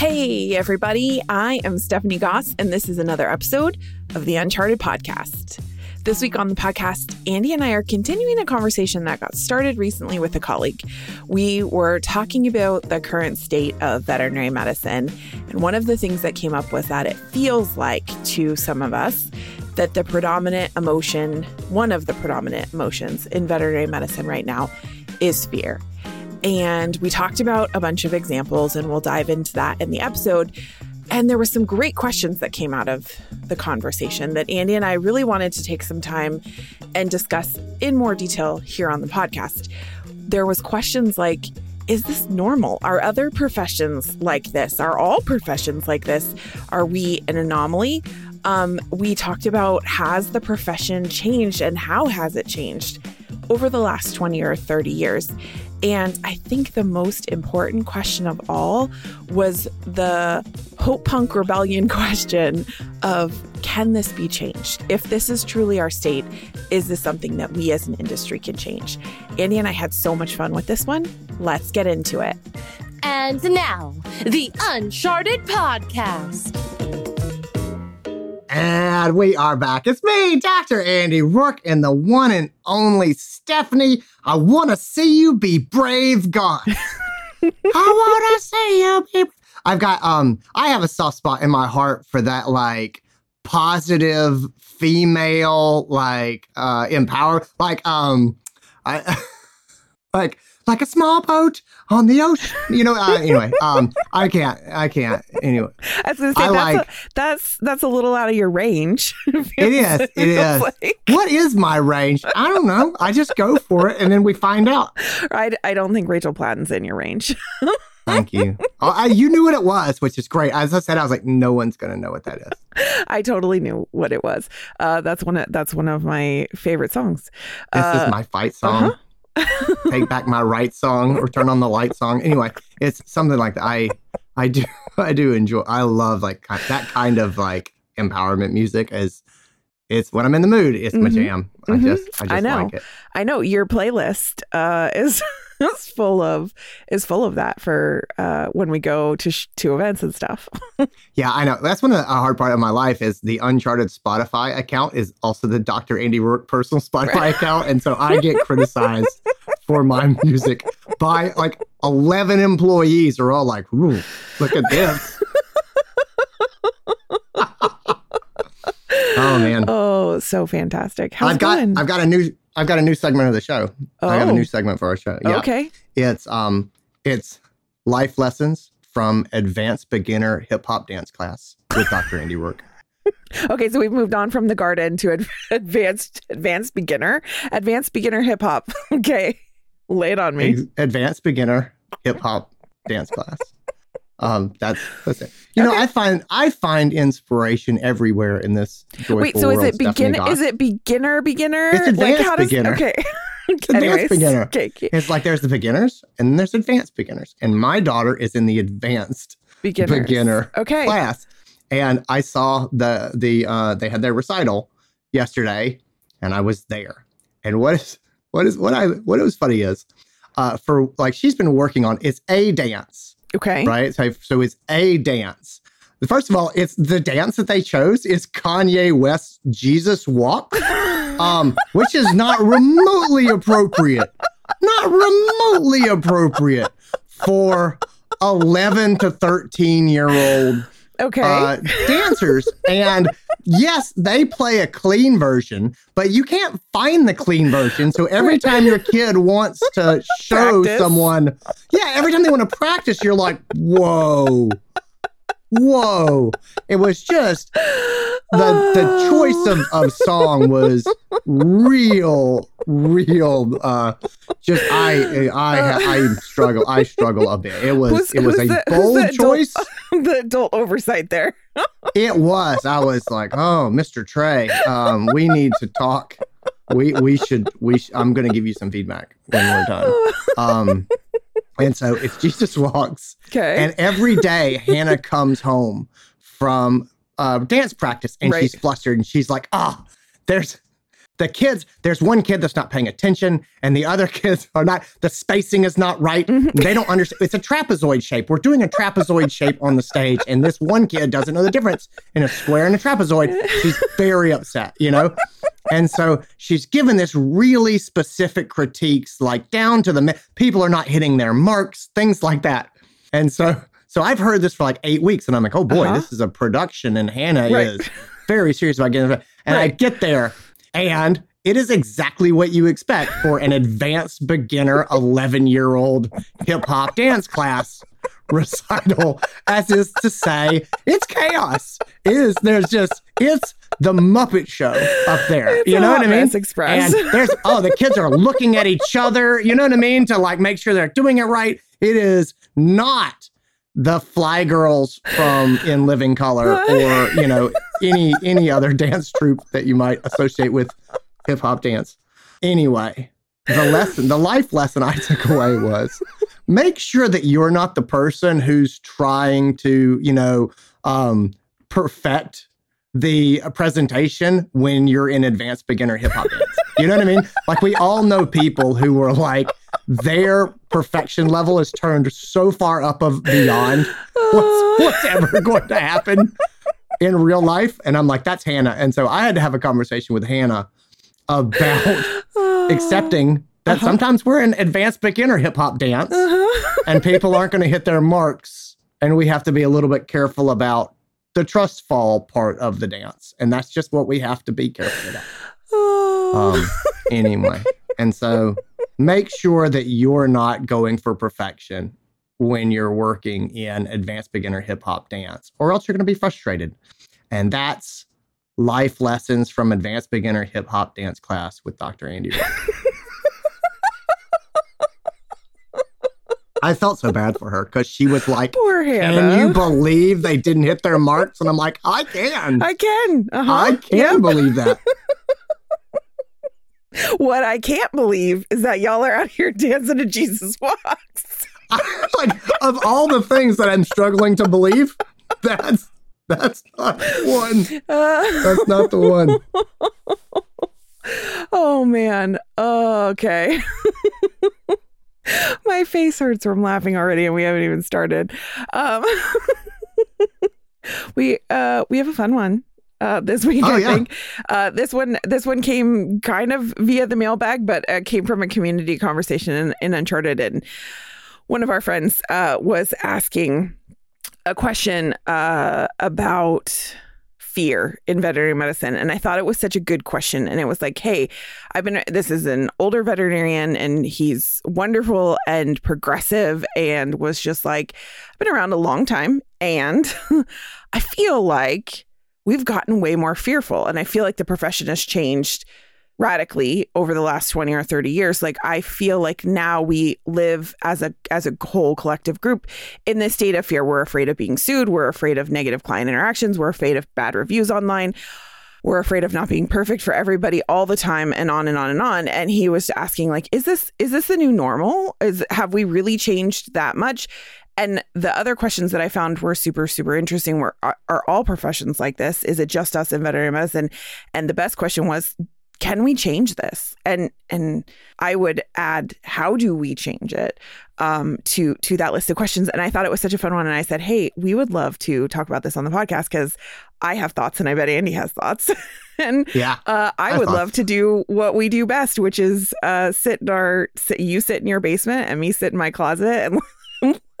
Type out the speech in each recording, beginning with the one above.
Hey, everybody. I am Stephanie Goss, and this is another episode of the Uncharted Podcast. This week on the podcast, Andy and I are continuing a conversation that got started recently with a colleague. We were talking about the current state of veterinary medicine, and one of the things that came up was that it feels like to some of us that the predominant emotion, one of the predominant emotions in veterinary medicine right now, is fear. And we talked about a bunch of examples, and we'll dive into that in the episode. And there were some great questions that came out of the conversation that Andy and I really wanted to take some time and discuss in more detail here on the podcast. There was questions like, is this normal? Are other professions like this? Are all professions like this? Are we an anomaly? Um, we talked about has the profession changed and how has it changed over the last 20 or 30 years? And I think the most important question of all was the Hope Punk Rebellion question of can this be changed? If this is truly our state, is this something that we as an industry can change? Andy and I had so much fun with this one. Let's get into it. And now, the Uncharted Podcast. And we are back. It's me, Dr. Andy Roark, and the one and only Stephanie. I want to see you be brave, God. I want to see you be. I've got um. I have a soft spot in my heart for that, like positive female, like uh, empower, like um, I like like a small boat on the ocean. You know, uh, anyway, um, I can't, I can't. Anyway, I was gonna say I that's, like- a, that's that's a little out of your range. it is, it is. Like- What is my range? I don't know. I just go for it, and then we find out. I, I don't think Rachel Platten's in your range. Thank you. Oh, I, you knew what it was, which is great. As I said, I was like, no one's gonna know what that is. I totally knew what it was. Uh, that's one. Of, that's one of my favorite songs. This Uh, is my fight song. Take back my right song or turn on the light song. Anyway, it's something like that. I I do I do enjoy. I love like that kind of like empowerment music. As it's when I'm in the mood, it's my Mhm. jam. I Mhm. just I just I know. like it. I know your playlist uh, is is full of is full of that for uh, when we go to sh- to events and stuff. Yeah, I know. That's one of the hard part of my life is the Uncharted Spotify account is also the Dr. Andy Roark personal Spotify account. And so I get criticized for my music by like 11 employees are all like, Ooh, look at this. Oh man. oh, so fantastic! How's I've got going? I've got a new I've got a new segment of the show. I have a Oh. new segment for our show. Yeah. Okay. It's um it's life lessons from advanced beginner hip hop dance class with Dr. Andy Roark. Okay, so we've moved on from the garden to ad- advanced advanced beginner, advanced beginner hip hop. Okay, lay it on me. Advanced beginner hip hop dance class. Um, that's that's it. You know, I find I find inspiration everywhere in this joyful Wait, so is it beginner? Is it beginner beginner? It's advanced how does, beginner. Okay. advanced Anyways, beginner. Okay, okay. It's like there's the beginners and then there's advanced beginners, and my daughter is in the advanced Beginners. beginner Okay. class. And I saw the the uh, they had their recital yesterday, and I was there. And what is what is what I what it was funny is uh, for like she's been working on it's a dance. Okay. right? So, so it's a dance. First of all, it's the dance that they chose is Kanye West's Jesus Walk, um, which is not remotely appropriate. Not remotely appropriate for 11 to 13 year old Okay. uh, dancers. And yes, they play a clean version, but you can't find the clean version. So every time your kid wants to show Practice. someone, yeah, every time they want to practice, you're like, whoa, whoa. It was just the the choice of, of song was real, real. Uh, just I I I struggle I struggle a bit. It was Who's- it was a the- bold the adult- choice. the adult oversight there. It was. I was like, "Oh, Mr. Trey, um, we need to talk. We we should we. Sh- I'm going to give you some feedback when we're done." Um, and so it's Jesus walks, Okay. and every day Hannah comes home from uh, dance practice, and Right. she's flustered, and she's like, "Ah, there's the kids, there's one kid that's not paying attention, and the other kids are not, the spacing is not right. They don't understand. It's a trapezoid shape. We're doing a trapezoid shape on the stage, and this one kid doesn't know the difference in a square and a trapezoid. She's very upset, you know? And so she's given this really specific critiques, like down to the people are not hitting their marks, things like that. And so, so I've heard this for like eight weeks, and I'm like, oh boy, Uh-huh. this is a production, and Hannah Right. is very serious about getting it. And I get there, and it is exactly what you expect for an advanced beginner 11 year old hip hop dance class recital, as is to say, it's chaos. It is, there's just, it's the Muppet Show up there. It's you know what I mean? express. And there's, oh, the kids are looking at each other, you know what I mean? To like make sure they're doing it right. It is not the Fly Girls from In Living Color or, you know, any any other dance troupe that you might associate with hip hop dance. Anyway, the lesson, the life lesson I took away was make sure that you're not the person who's trying to, you know, um, perfect the presentation when you're in advanced beginner hip hop dance. You know what I mean? Like we all know people who were like their perfection level is turned so far up of beyond what's, what's ever going to happen in real life. And I'm like, that's Hannah. And so I had to have a conversation with Hannah about accepting that Uh-huh. sometimes we're in advanced beginner hip hop dance Uh-huh. and people aren't going to hit their marks. And we have to be a little bit careful about the trust fall part of the dance. And that's just what we have to be careful about. Um, anyway, and so make sure that you're not going for perfection when you're working in advanced beginner hip hop dance, or else you're going to be frustrated. And that's life lessons from advanced beginner hip hop dance class with Dr. Andy. I felt so bad for her because she was like, Poor Hannah. Can you believe they didn't hit their marks? And I'm like, I can. I can. Uh-huh. I can Yep. believe that. What I can't believe is that y'all are out here dancing to Jesus Walks. like of all the things that I'm struggling to believe, that's that's not one. Uh, That's not the one. oh man. Oh, okay. My face hurts from laughing already, and we haven't even started. Um, we uh we have a fun one uh this week. Oh, I yeah. think uh this one this one came kind of via the mailbag, but uh, came from a community conversation in, in Uncharted, and one of our friends uh was asking a question uh about fear in veterinary medicine and i thought it was such a good question and it was like hey i've been this is an older veterinarian and he's wonderful and progressive and was just like i've been around a long time and i feel like we've gotten way more fearful. And i feel like the profession has changed radically over the last 20 or 30 years. Like i feel like now we live as a as a whole collective group in this state of fear. We're afraid of being sued. We're afraid of negative client interactions. We're afraid of bad reviews online. We're afraid of not being perfect for everybody all the time and on and on and on. And he was asking like is this is this the new normal? Is have we really changed that much and the other questions that I found were super, super interesting were are, are all professions like this? Is it just us in veterinary medicine? And the best question was, can we change this? And and I would add, how do we change it um, to to that list of questions? And I thought it was such a fun one. And I said, hey, we would love to talk about this on the podcast because I have thoughts, and I bet Andy has thoughts. and Yeah. uh, I I would thought- love to do what we do best, which is uh, sit in our sit, you sit in your basement and me sit in my closet and,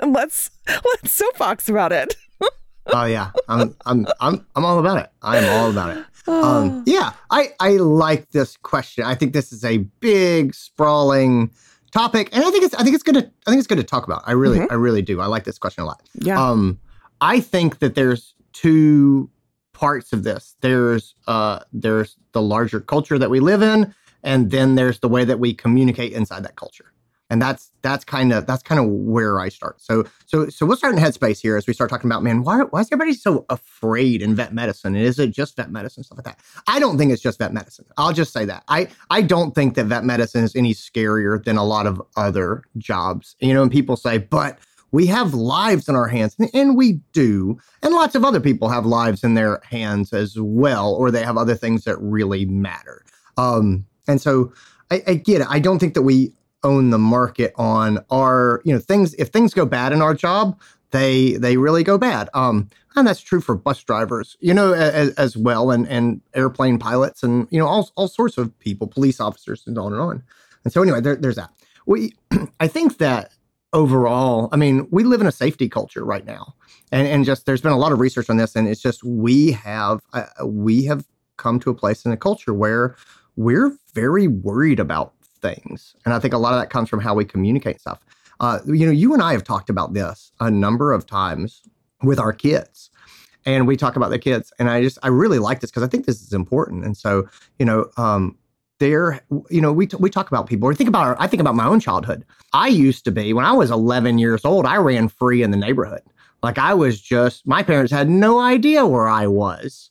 and let's let's soapbox about it. Oh yeah. I'm I'm I'm I'm all about it. I'm all about it. Um yeah, I I like this question. I think this is a big sprawling topic and I think it's I think it's good to I think it's good to talk about. I really I really do. I like this question a lot. yeah. Um, I think that there's two parts of this. There's uh, there's the larger culture that we live in, and then there's the way that we communicate inside that culture. And that's that's kind of that's kind of where I start. So so so we'll start in headspace here as we start talking about man, why why is everybody so afraid in vet medicine? And is it just vet medicine stuff like that? I don't think it's just vet medicine. I'll just say that. I I don't think that vet medicine is any scarier than a lot of other jobs. You know, and people say, but we have lives in our hands, and- we do. And lots of other people have lives in their hands as well, or they have other things that really matter. Um, and so I, I get it. I don't think that we own the market on our, you know, things. If things go bad in our job, they they really go bad. Um, and that's true for bus drivers, you know, as, as well, and and airplane pilots, and you know, all all sorts of people, police officers, and on and on. And so anyway, there, there's that. We, I think that overall, I mean, we live in a safety culture right now, and and just there's been a lot of research on this, and it's just we have uh, we have come to a place in a culture where we're very worried about things, and I think a lot of that comes from how we communicate stuff. Uh, you know, you and I have talked about this a number of times with our kids, and we talk about the kids, and I just I really like this because I think this is important, and so you know, um, there, you know, we, t- we talk about people or think about, our, I think about my own childhood. I used to be, when I was 11 years old, I ran free in the neighborhood. Like I was just, my parents had no idea where I was,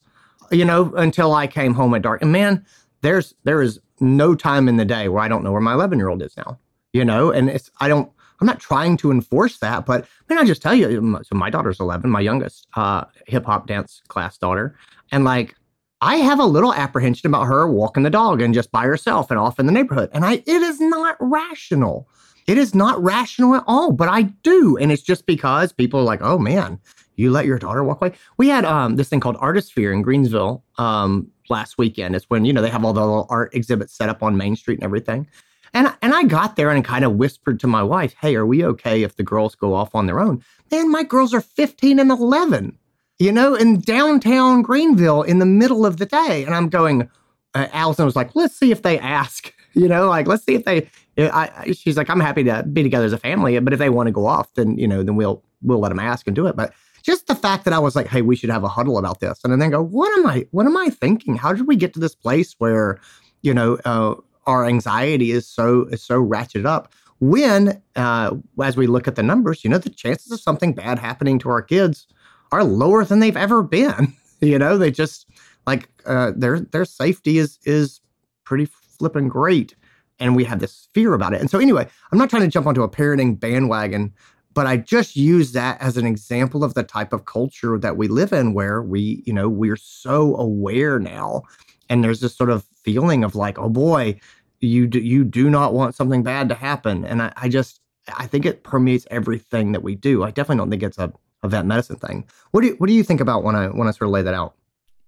you know, until I came home at dark. And man, there's, there is no time in the day where I don't know where my 11 year old is now, you know, and it's, I don't, I'm not trying to enforce that, but man, I just tell you, so my daughter's 11, my youngest uh, hip hop dance class daughter. And like, I have a little apprehension about her walking the dog and just by herself and off in the neighborhood. And I it is not rational. It is not rational at all, but I do. And it's just because people are like, oh man, you let your daughter walk away. We had um, this thing called Artisphere in Greenville um, last weekend. It's when, you know, they have all the little art exhibits set up on Main Street and everything. And, and I got there and kind of whispered to my wife, hey, are we okay if the girls go off on their own? Man, my girls are 15 and 11 you know, in downtown Greenville in the middle of the day. And I'm going, uh, Allison was like, let's see if they ask, you know, like, let's see if they, I, she's like, I'm happy to be together as a family, but if they want to go off, then, you know, then we'll, we'll let them ask and do it. But just the fact that I was like, hey, we should have a huddle about this. And then go, what am I, what am I thinking? How did we get to this place where, you know, uh, our anxiety is so, is so ratcheted up? When, uh, as we look at the numbers, you know, the chances of something bad happening to our kids are lower than they've ever been. you know, they just like uh, their their safety is is pretty flipping great, and we have this fear about it. And so anyway, I'm not trying to jump onto a parenting bandwagon, but I just use that as an example of the type of culture that we live in, where we you know we're so aware now, and there's this sort of feeling of like, oh boy, you do, you do not want something bad to happen, and I, I just I think it permeates everything that we do. I definitely don't think it's a of vet medicine thing. What do you, what do you think about when I when I sort of lay that out?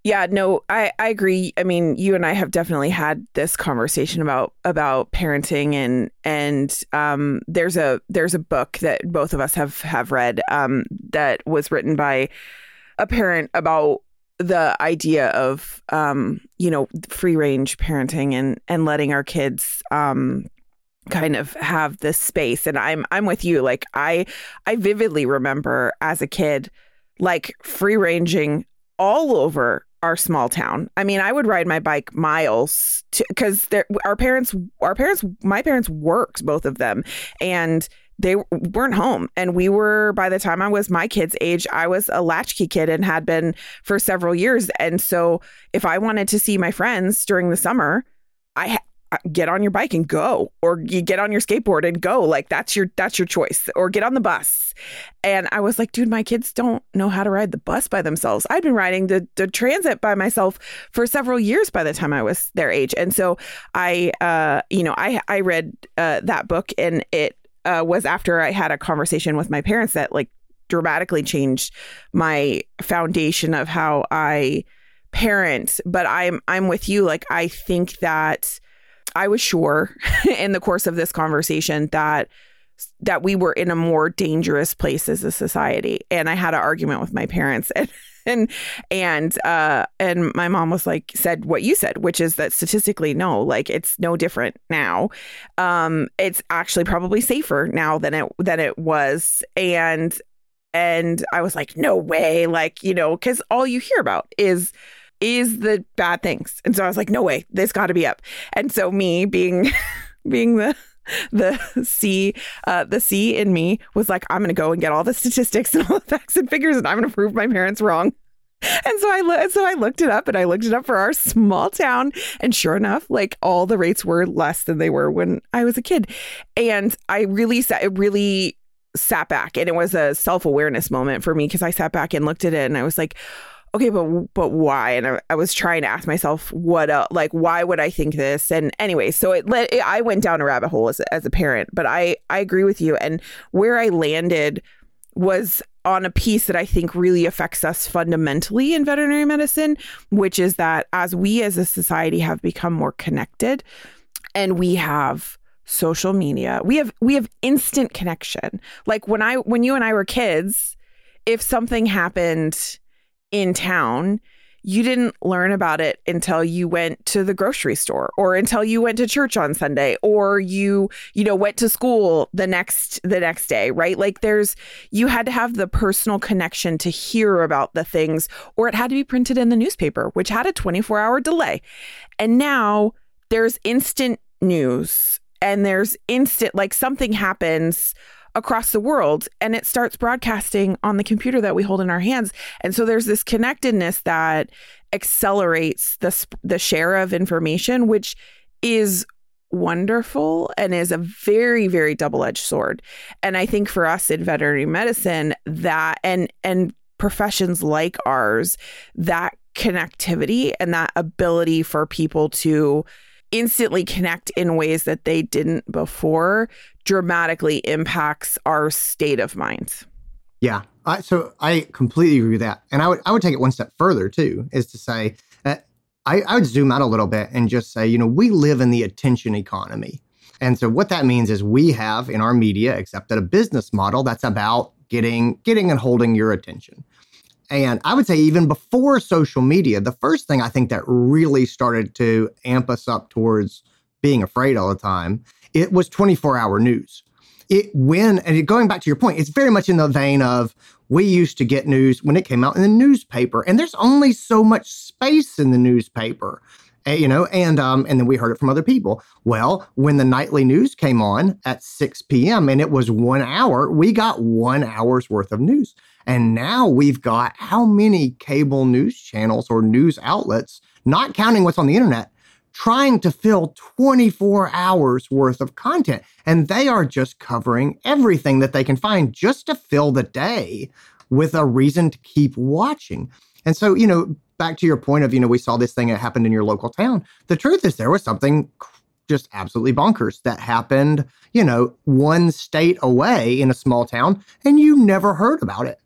Yeah, no, I, I agree. I mean, you and I have definitely had this conversation about about parenting and and um there's a there's a book that both of us have have read um that was written by a parent about the idea of um you know free range parenting and and letting our kids um kind of have this space and I'm I'm with you like I I vividly remember as a kid like free ranging all over our small town. I mean, I would ride my bike miles because our parents, our parents, my parents worked both of them, and they weren't home. And we were by the time I was my kid's age, I was a latchkey kid and had been for several years. And so, if I wanted to see my friends during the summer, I get on your bike and go or you get on your skateboard and go. Like that's your that's your choice. Or get on the bus. And i was like dude my kids don't know how to ride the bus by themselves. I'd been riding the, the transit by myself for several years by the time i was their age. And so i uh you know i i read uh, that book and it uh, was after i had a conversation with my parents that like dramatically changed my foundation of how i parent. But i'm i'm with you. Like i think that I was sure in the course of this conversation that that we were in a more dangerous place as a society. And I had an argument with my parents. And and and uh and my mom was like said what you said which is that statistically no like it's no different now. Um it's actually probably safer now than it than it was. And and I was like no way like you know cuz all you hear about is is the bad things. And so I was like, no way, this got to be up. And so me being being the the C uh, the C in me was like, I'm gonna go and get all the statistics and all the facts and figures, and I'm gonna prove my parents wrong. And so I lo- so I looked it up and I looked it up for our small town, and sure enough, like all the rates were less than they were when I was a kid. And I really sat, it really sat back, and it was a self awareness moment for me because I sat back and looked at it, and I was like, okay, but but why? And I, I was trying to ask myself, what, like, why would I think this? And anyway, so it let it, I went down a rabbit hole as as a parent. But I I agree with you, and where I landed was on a piece that I think really affects us fundamentally in veterinary medicine, which is that as we as a society have become more connected, and we have social media, we have we have instant connection. Like when I when you and I were kids, if something happened in town, you didn't learn about it until you went to the grocery store or until you went to church on Sunday or you you know went to school the next the next day right? Like there's you had to have the personal connection to hear about the things or it had to be printed in the newspaper which had a 24 hour delay. And now there's instant news and there's instant like something happens across the world and it starts broadcasting on the computer that we hold in our hands. And so there's this connectedness that accelerates the the share of information which is wonderful and is a very very double-edged sword. And I think for us in veterinary medicine that and and professions like ours that connectivity and that ability for people to instantly connect in ways that they didn't before dramatically impacts our state of mind. Yeah. I, so I completely agree with that. And I would, I would take it one step further too, is to say, uh, I, I would zoom out a little bit and just say, you know, we live in the attention economy. And so what that means is we have in our media accepted a business model that's about getting getting and holding your attention. And I would say even before social media, the first thing I think that really started to amp us up towards being afraid all the time it was 24 hour news. It when and going back to your point, it's very much in the vein of we used to get news when it came out in the newspaper, and there's only so much space in the newspaper. Uh, you know, and um, and then we heard it from other people. Well, when the nightly news came on at 6 p.m. and it was one hour, we got one hour's worth of news. And now we've got how many cable news channels or news outlets, not counting what's on the internet, trying to fill 24 hours worth of content. And they are just covering everything that they can find just to fill the day with a reason to keep watching. And so, you know, back to your point of, you know, we saw this thing that happened in your local town. The truth is, there was something just absolutely bonkers that happened, you know, one state away in a small town, and you never heard about it.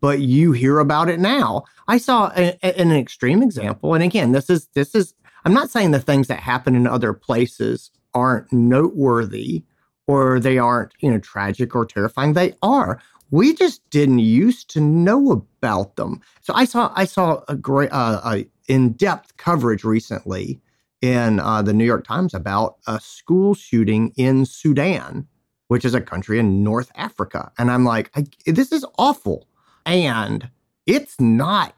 But you hear about it now. I saw a, a, an extreme example, and again, this is this is I'm not saying the things that happen in other places aren't noteworthy or they aren't, you know, tragic or terrifying. They are. We just didn't used to know about them. So I saw I saw a great uh, a in-depth coverage recently in uh, the New York Times about a school shooting in Sudan, which is a country in North Africa, and I'm like, this is awful, and it's not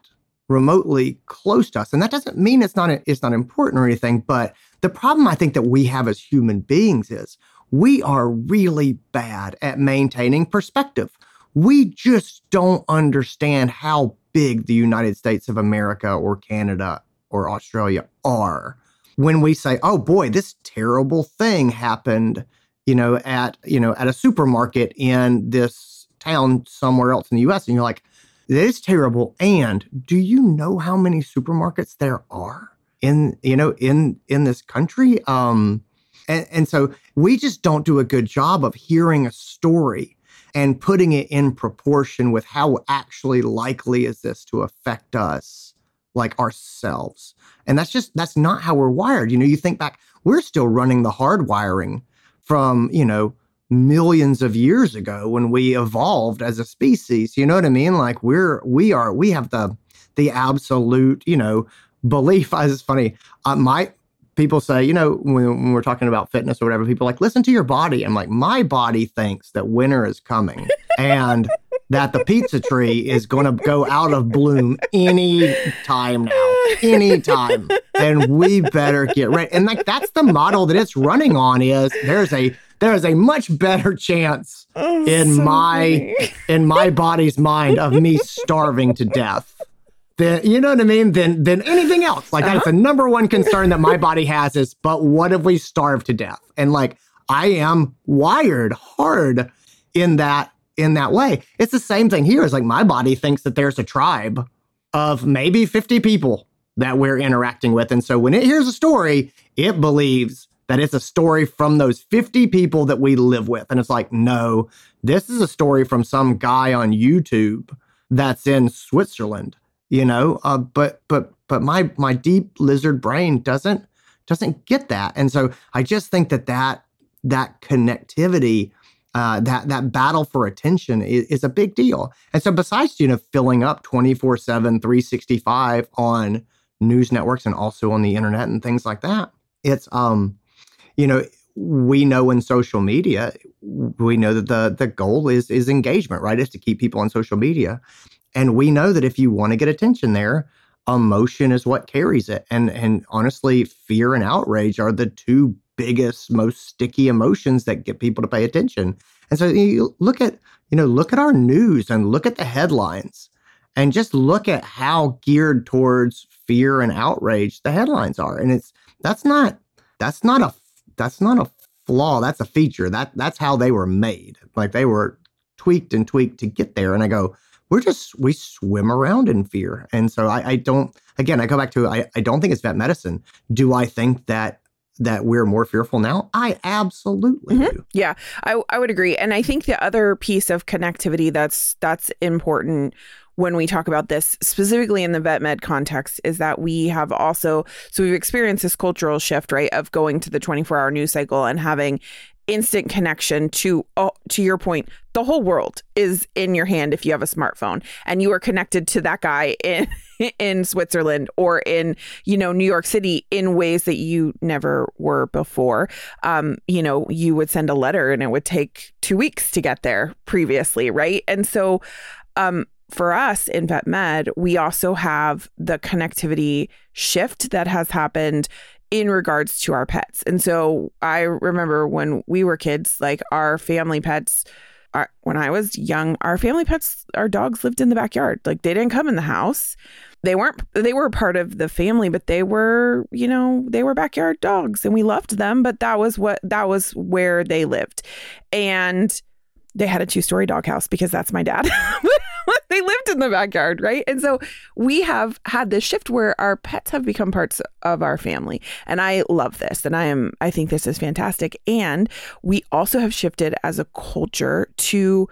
remotely close to us. And that doesn't mean it's not it's not important or anything, but the problem I think that we have as human beings is we are really bad at maintaining perspective. We just don't understand how big the United States of America or Canada or Australia are. When we say, "Oh boy, this terrible thing happened," you know, at, you know, at a supermarket in this town somewhere else in the US and you're like, it is terrible. And do you know how many supermarkets there are in you know in in this country? Um, and, and so we just don't do a good job of hearing a story and putting it in proportion with how actually likely is this to affect us like ourselves and that's just that's not how we're wired you know you think back we're still running the hard wiring from you know millions of years ago when we evolved as a species you know what i mean? Like we're we are we have the the absolute you know belief. It's funny. Uh, my people say you know when, when we're talking about fitness or whatever people like listen to your body. I'm like my body thinks that winter is coming and that the pizza tree is going to go out of bloom any time now any time and we better get ready. And like that's the model that it's running on is there's a there is a much better chance oh, in so my funny. in my body's mind of me starving to death than you know what I mean than than anything else. Like uh-huh. that's the number one concern that my body has is, but what if we starve to death? And like I am wired hard in that in that way. It's the same thing here. It's like my body thinks that there's a tribe of maybe 50 people that we're interacting with. And so when it hears a story, it believes that it's a story from those 50 people that we live with. And it's like, no, this is a story from some guy on YouTube that's in Switzerland, you know? Uh, but but but my my deep lizard brain doesn't doesn't get that. And so I just think that that that connectivity uh, that that battle for attention is, is, a big deal. And so besides, you know, filling up 24 7, 365 on news networks and also on the internet and things like that, it's, um, you know, we know in social media, we know that the, the goal is, is engagement, right? Is to keep people on social media. And we know that if you want to get attention there, emotion is what carries it. And, and honestly, fear and outrage are the two biggest, most sticky emotions that get people to pay attention. And so you look at, you know, look at our news and look at the headlines and just look at how geared towards fear and outrage the headlines are. And it's that's not that's not a that's not a flaw, that's a feature. That that's how they were made. Like they were tweaked and tweaked to get there. And I go, we're just we swim around in fear. And so I, I don't again, I go back to I, I don't think it's vet medicine. Do I think that that we're more fearful now? I absolutely mm-hmm. do. Yeah, I, I would agree. And I think the other piece of connectivity that's that's important when we talk about this specifically in the vet med context is that we have also so we've experienced this cultural shift right of going to the 24 hour news cycle and having instant connection to oh, to your point the whole world is in your hand if you have a smartphone and you are connected to that guy in in Switzerland or in you know New York City in ways that you never were before. Um you know you would send a letter and it would take 2 weeks to get there previously right? And so um for us in vet med we also have the connectivity shift that has happened in regards to our pets. And so I remember when we were kids, like our family pets, our, when I was young, our family pets, our dogs lived in the backyard. Like they didn't come in the house. They weren't, they were part of the family, but they were, you know, they were backyard dogs and we loved them, but that was what, that was where they lived. And they had a two story doghouse because that's my dad. they lived in the backyard, right? And so we have had this shift where our pets have become parts of our family. And I love this. And I am, I think this is fantastic. And we also have shifted as a culture to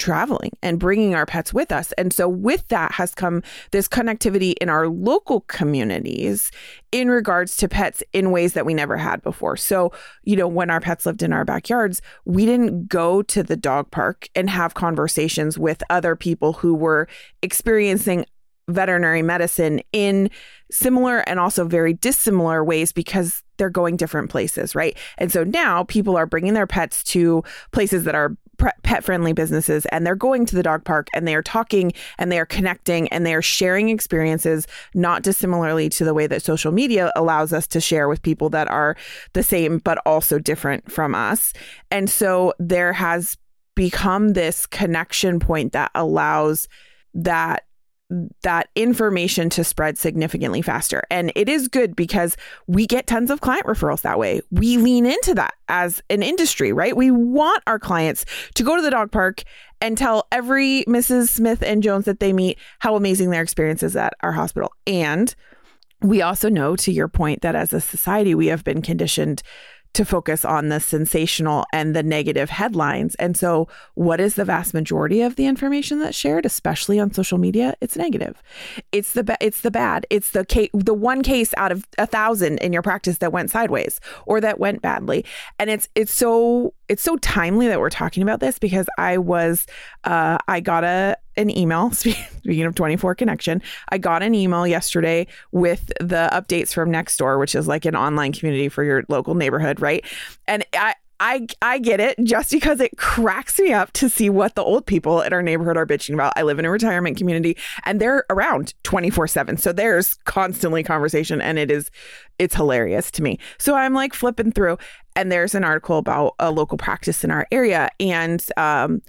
traveling and bringing our pets with us. And so, with that has come this connectivity in our local communities in regards to pets in ways that we never had before. So, you know, when our pets lived in our backyards, we didn't go to the dog park and have conversations with other people who were experiencing veterinary medicine in similar and also very dissimilar ways because they're going different places, right? And so now people are bringing their pets to places that are pet friendly businesses and they're going to the dog park and they are talking and they are connecting and they are sharing experiences not dissimilarly to the way that social media allows us to share with people that are the same but also different from us. And so there has become this connection point that allows that that information to spread significantly faster. And it is good because we get tons of client referrals that way. We lean into that as an industry, right? We want our clients to go to the dog park and tell every Mrs. Smith and Jones that they meet how amazing their experience is at our hospital. And we also know, to your point, that as a society, we have been conditioned to focus on the sensational and the negative headlines. And so, what is the vast majority of the information that's shared, especially on social media? It's negative. It's the ba- it's the bad. It's the case, the one case out of a thousand in your practice that went sideways or that went badly. And it's it's so it's so timely that we're talking about this because I was uh, I got a an email speaking of 24 connection i got an email yesterday with the updates from Nextdoor which is like an online community for your local neighborhood right and i I I get it just because it cracks me up to see what the old people in our neighborhood are bitching about. I live in a retirement community and they're around 24/7. So there's constantly conversation and it is it's hilarious to me. So I'm like flipping through and there's an article about a local practice in our area and um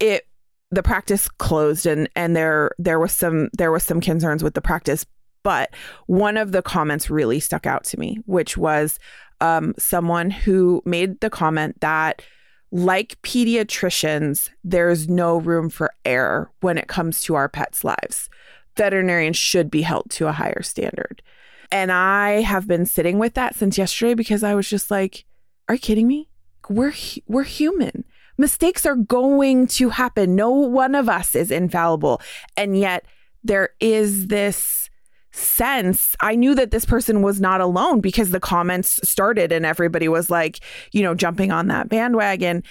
it the practice closed and and there there was some there was some concerns with the practice but one of the comments really stuck out to me which was um, someone who made the comment that like pediatricians there's no room for error when it comes to our pets lives veterinarians should be held to a higher standard. And I have been sitting with that since yesterday because I was just like, are you kidding me? We're we're human. Mistakes are going to happen. No one of us is infallible. And yet there is this sense i knew that this person was not alone because the comments started and everybody was like you know jumping on that bandwagon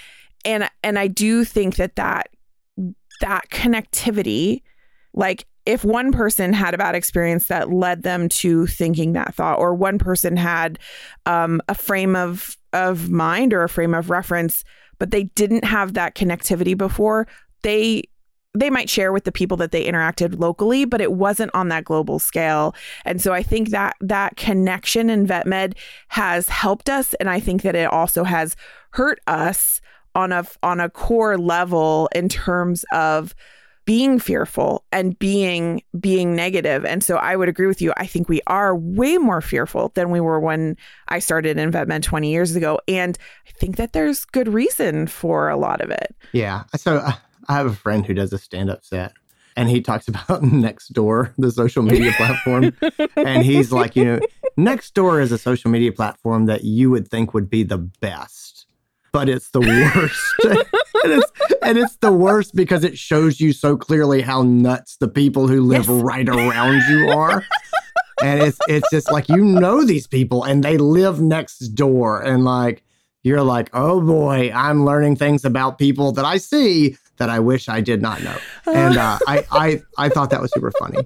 and and i do think that that that connectivity like if one person had a bad experience that led them to thinking that thought or one person had um, a frame of of mind or a frame of reference but they didn't have that connectivity before they they might share with the people that they interacted locally, but it wasn't on that global scale. And so I think that that connection in vet med has helped us. And I think that it also has hurt us on a on a core level in terms of being fearful and being being negative. And so I would agree with you. I think we are way more fearful than we were when I started in VetMed 20 years ago. And I think that there's good reason for a lot of it. Yeah. So uh, I have a friend who does a stand up set and he talks about Nextdoor, the social media platform. and he's like, you know, Nextdoor is a social media platform that you would think would be the best, but it's the worst. and, it's, and it's the worst because it shows you so clearly how nuts the people who live yes. right around you are. and it's it's just like you know these people and they live next door and like you're like, oh boy, I'm learning things about people that I see that I wish I did not know. And uh, I, I, I thought that was super funny.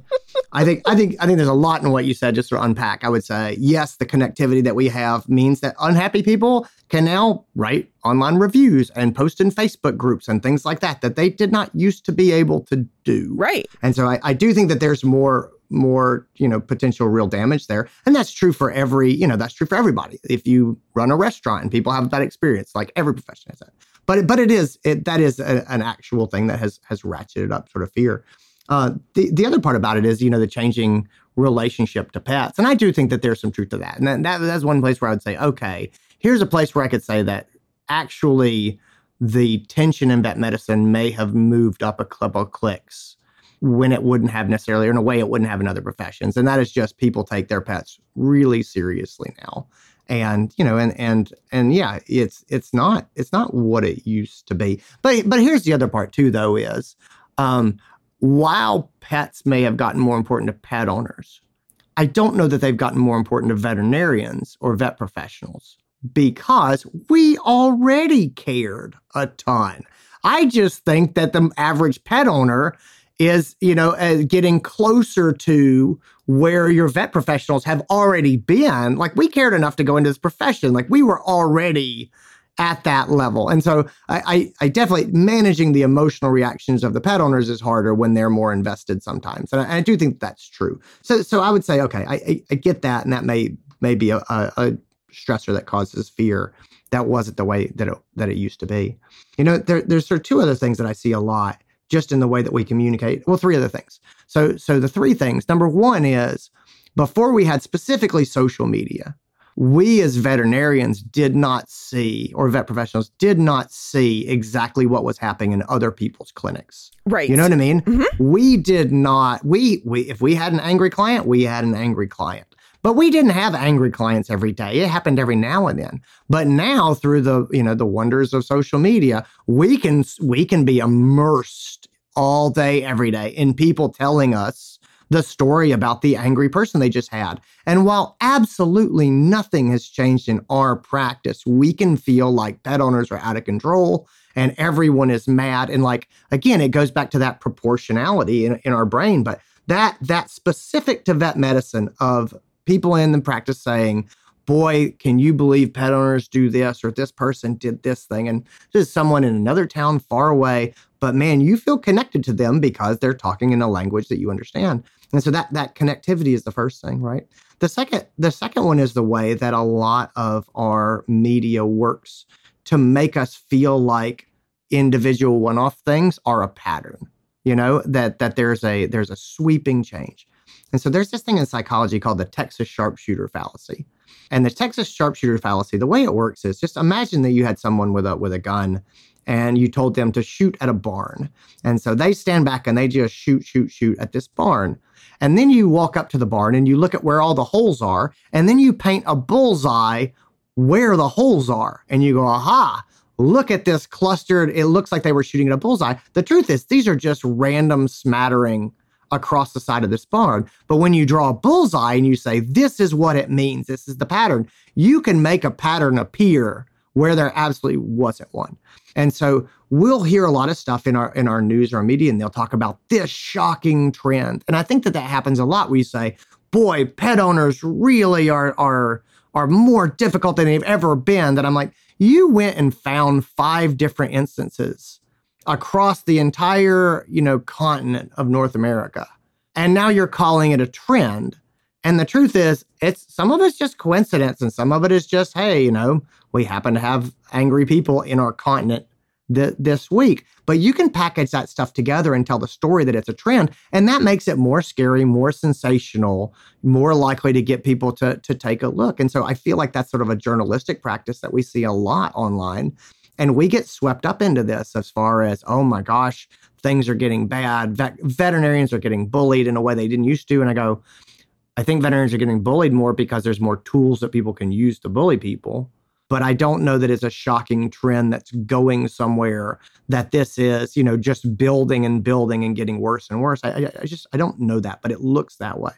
I think, I think, I think there's a lot in what you said. Just to unpack, I would say yes, the connectivity that we have means that unhappy people can now write online reviews and post in Facebook groups and things like that that they did not used to be able to do. Right. And so I, I do think that there's more more you know potential real damage there and that's true for every you know that's true for everybody if you run a restaurant and people have bad experience like every profession has that but but it is it that is a, an actual thing that has has ratcheted up sort of fear uh, the the other part about it is you know the changing relationship to pets and i do think that there's some truth to that and that, that that's one place where i would say okay here's a place where i could say that actually the tension in vet medicine may have moved up a couple of clicks when it wouldn't have necessarily, or in a way it wouldn't have in other professions. And that is just people take their pets really seriously now. And you know, and and and yeah, it's it's not it's not what it used to be. But but here's the other part too, though, is um, while pets may have gotten more important to pet owners, I don't know that they've gotten more important to veterinarians or vet professionals because we already cared a ton. I just think that the average pet owner is you know uh, getting closer to where your vet professionals have already been. Like we cared enough to go into this profession. Like we were already at that level. And so I, I, I definitely managing the emotional reactions of the pet owners is harder when they're more invested sometimes. And I, I do think that's true. So so i would say okay I, I, get that and that may may be a, a, a stressor that causes fear that wasn't the way that it, that it used to be. You know there, there's sort of two other things that i see a lot just in the way that we communicate. Well, three other things. So, so the three things. Number one is before we had specifically social media, we as veterinarians did not see, or vet professionals did not see exactly what was happening in other people's clinics. Right. You know what I mean? Mm-hmm. We did not. We we if we had an angry client, we had an angry client. But we didn't have angry clients every day. It happened every now and then. But now through the, you know, the wonders of social media, we can we can be immersed all day every day in people telling us the story about the angry person they just had. And while absolutely nothing has changed in our practice, we can feel like pet owners are out of control and everyone is mad. And like, again, it goes back to that proportionality in, in our brain, but that that specific to vet medicine of people in the practice saying, boy, can you believe pet owners do this or this person did this thing? And this is someone in another town far away, but man, you feel connected to them because they're talking in a language that you understand. And so that that connectivity is the first thing, right? The second the second one is the way that a lot of our media works to make us feel like individual one-off things are a pattern. You know, that that there's a there's a sweeping change. And so there's this thing in psychology called the Texas sharpshooter fallacy. And the Texas sharpshooter fallacy, the way it works is just imagine that you had someone with a with a gun and you told them to shoot at a barn. And so they stand back and they just shoot, shoot, shoot at this barn. And then you walk up to the barn and you look at where all the holes are, and then you paint a bullseye where the holes are. And you go, aha, look at this clustered. It looks like they were shooting at a bullseye. The truth is, these are just random smattering across the side of this barn. But when you draw a bullseye and you say, this is what it means, this is the pattern, you can make a pattern appear where there absolutely wasn't one. And so we'll hear a lot of stuff in our in our news or our media, and they'll talk about this shocking trend. And I think that that happens a lot. We say, boy, pet owners really are are are more difficult than they've ever been. That I'm like, you went and found five different instances across the entire, you know, continent of North America. And now you're calling it a trend. And the truth is, it's some of it's just coincidence and some of it is just, hey, you know, we happen to have angry people in our continent th- this week. But you can package that stuff together and tell the story that it's a trend. And that makes it more scary, more sensational, more likely to get people to, to take a look. And so I feel like that's sort of a journalistic practice that we see a lot online. And we get swept up into this as far as, oh my gosh, things are getting bad. Vet- veterinarians are getting bullied in a way they didn't used to. And I go, I think veterinarians are getting bullied more because there's more tools that people can use to bully people. But I don't know that it's a shocking trend that's going somewhere. That this is, you know, just building and building and getting worse and worse. I, I, I just I don't know that, but it looks that way.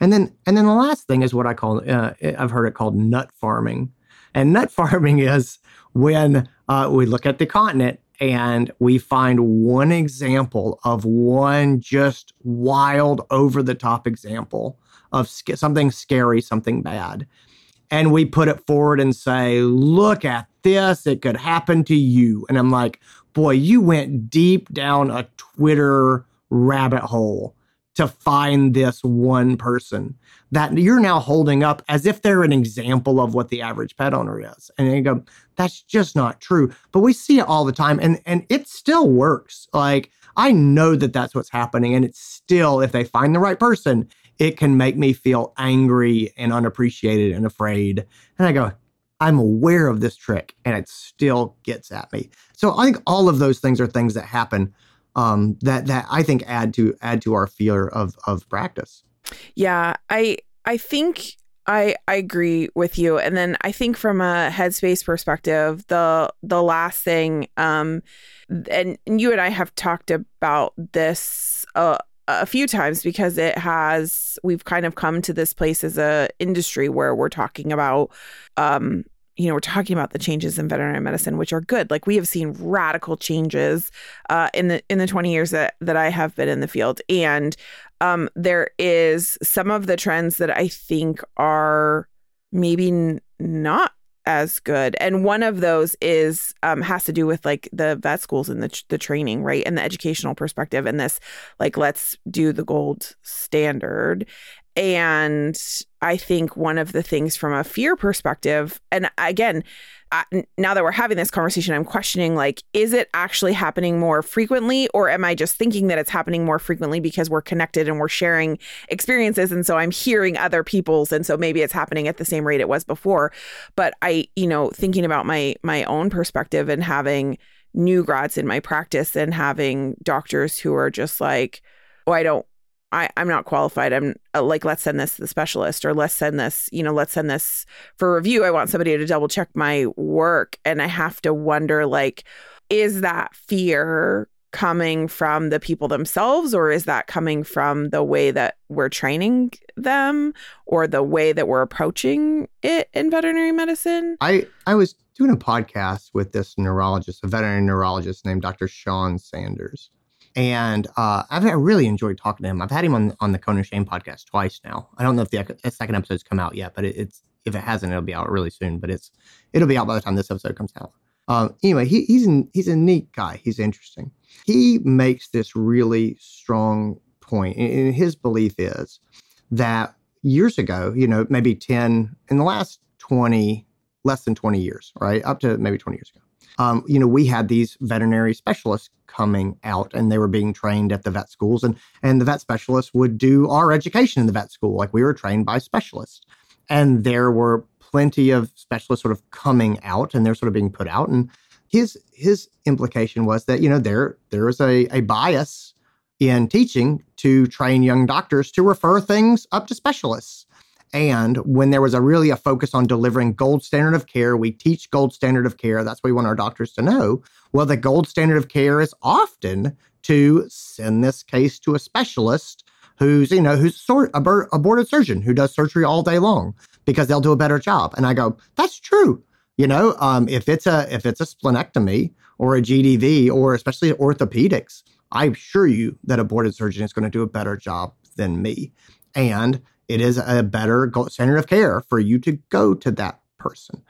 And then and then the last thing is what I call uh, I've heard it called nut farming, and nut farming is when uh, we look at the continent and we find one example of one just wild, over the top example of sc- something scary, something bad. And we put it forward and say, look at this, it could happen to you. And I'm like, boy, you went deep down a Twitter rabbit hole to find this one person that you're now holding up as if they're an example of what the average pet owner is. And you go, that's just not true. But we see it all the time and and it still works. Like I know that that's what's happening and it's still if they find the right person, it can make me feel angry and unappreciated and afraid. And I go, I'm aware of this trick and it still gets at me. So I think all of those things are things that happen um, that that I think add to add to our fear of of practice. Yeah, I I think I I agree with you. And then I think from a headspace perspective, the the last thing um and, you and I have talked about this uh, a few times because it has we've kind of come to this place as a industry where we're talking about um you know, we're talking about the changes in veterinary medicine, which are good. Like we have seen radical changes uh, in the in the 20 years that that I have been in the field, and um, there is some of the trends that I think are maybe n- not as good. And one of those is um, has to do with like the vet schools and the the training, right, and the educational perspective. And this, like, let's do the gold standard. And I think one of the things from a fear perspective, and again, I, now that we're having this conversation, I'm questioning like, is it actually happening more frequently, or am I just thinking that it's happening more frequently because we're connected and we're sharing experiences, and so I'm hearing other people's, and so maybe it's happening at the same rate it was before. But I, you know, thinking about my my own perspective and having new grads in my practice and having doctors who are just like, oh, I don't I, I'm not qualified. I'm uh, like, let's send this to the specialist or let's send this, you know, let's send this for review. I want somebody to double check my work. And I have to wonder, like, is that fear coming from the people themselves or is that coming from the way that we're training them or the way that we're approaching it in veterinary medicine? I, I was doing a podcast with this neurologist, a veterinary neurologist named Dr. Sean Sanders. And uh, I've really enjoyed talking to him. I've had him on on the Cone of Shame podcast twice now. I don't know if the, the second episode's come out yet, but it, it's if it hasn't, it'll be out really soon. But it's it'll be out by the time this episode comes out. Um, anyway, he, he's an, he's a neat guy. He's interesting. He makes this really strong point. and his belief is that years ago, you know, maybe ten in the last twenty, less than twenty years, right, up to maybe twenty years ago um, you know, we had these veterinary specialists coming out and they were being trained at the vet schools and and the vet specialists would do our education in the vet school like we were trained by specialists and there were plenty of specialists sort of coming out and they're sort of being put out and his his implication was that you know there there is a, a bias in teaching to train young doctors to refer things up to specialists. And when there was a really a focus on delivering gold standard of care, we teach gold standard of care. That's what we want our doctors to know. Well, the gold standard of care is often to send this case to a specialist who's, you know, who's sort a boarded surgeon who does surgery all day long because they'll do a better job. And I go, that's true. You know, um, if it's a if it's a splenectomy or a GDV or especially orthopedics, I assure you that a boarded surgeon is going to do a better job than me, and it is a better center of care for you to go to that person.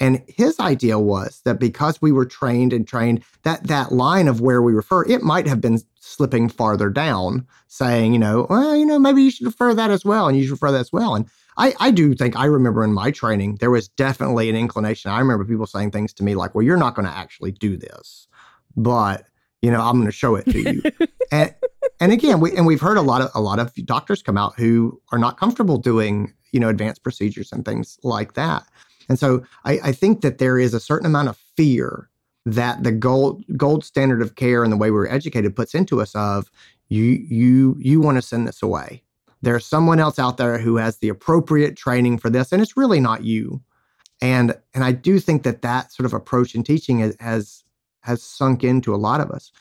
And his idea was that because we were trained and trained, that that line of where we refer, it might have been slipping farther down, saying, you know, well, you know, maybe you should refer that as well, and you should refer that as well. And I, I do think I remember in my training, there was definitely an inclination. I remember people saying things to me like, well, you're not going to actually do this, but you know, I'm going to show it to you. and, and again, we, and we've heard a lot of, a lot of doctors come out who are not comfortable doing, you know, advanced procedures and things like that. And so I, I think that there is a certain amount of fear that the gold gold standard of care and the way we are educated puts into us of you you you want to send this away there's someone else out there who has the appropriate training for this, and it's really not you. And and I do think that that sort of approach in teaching has, has sunk into a lot of us.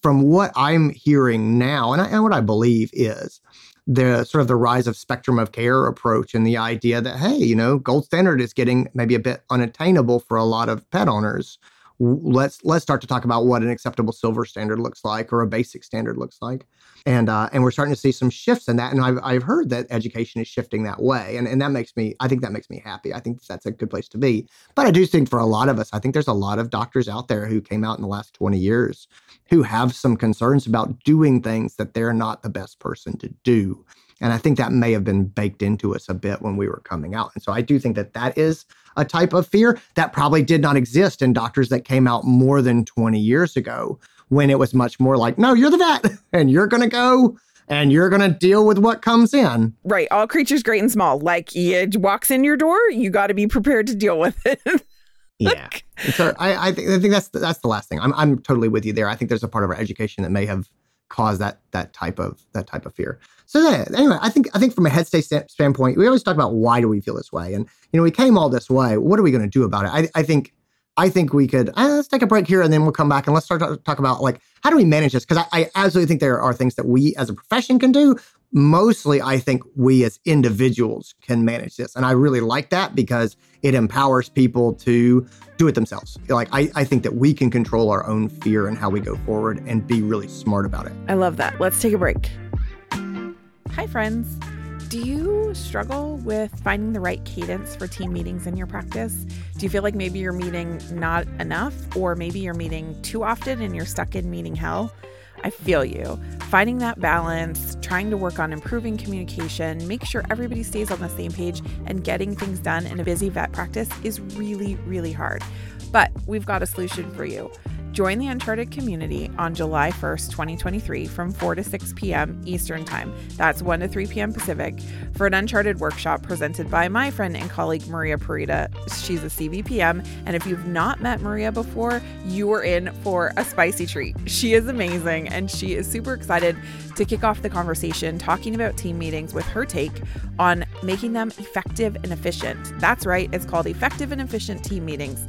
From what I'm hearing now, and, I, and what I believe is the sort of the rise of spectrum of care approach and the idea that hey, you know, gold standard is getting maybe a bit unattainable for a lot of pet owners let's let's start to talk about what an acceptable silver standard looks like or a basic standard looks like. And uh, and we're starting to see some shifts in that and I've, I've heard that education is shifting that way and, and that makes me i think that makes me happy. I think that's a good place to be. But i do think for a lot of us i think there's a lot of doctors out there who came out in the last 20 years who have some concerns about doing things that they're not the best person to do and I think that may have been baked into us a bit when we were coming out. And so I do think that that is a type of fear that probably did not exist in doctors that came out more than 20 years ago when it was much more like, no, you're the vet and you're going to go and you're going to deal with what comes in. Right. All creatures, great and small. Like it walks in your door, you got to be prepared to deal with it. yeah. And so I, I, think, I think that's the, that's the last thing. I'm, I'm totally with you there. I think there's a part of our education that may have caused that that type of that type of fear. So yeah, anyway, I think I think from a headspace standpoint, we always talk about why do we feel this way, and you know we came all this way. What are we going to do about it? I, I think I think we could uh, let's take a break here and then we'll come back and let's start to talk about like how do we manage this? Because I, I absolutely think there are things that we as a profession can do. Mostly, I think we as individuals can manage this, and I really like that because it empowers people to do it themselves. Like I, I think that we can control our own fear and how we go forward and be really smart about it. I love that. Let's take a break. Hi, friends. Do you struggle with finding the right cadence for team meetings in your practice? Do you feel like maybe you're meeting not enough, or maybe you're meeting too often and you're stuck in meeting hell? I feel you. Finding that balance, trying to work on improving communication, make sure everybody stays on the same page, and getting things done in a busy vet practice is really, really hard. But we've got a solution for you. Join the Uncharted community on July 1st, 2023, from 4 to 6 p.m. Eastern Time. That's 1 to 3 p.m. Pacific for an Uncharted workshop presented by my friend and colleague Maria Parita. She's a CVPM, and if you've not met Maria before, you are in for a spicy treat. She is amazing, and she is super excited to kick off the conversation talking about team meetings with her take on making them effective and efficient. That's right, it's called Effective and Efficient Team Meetings.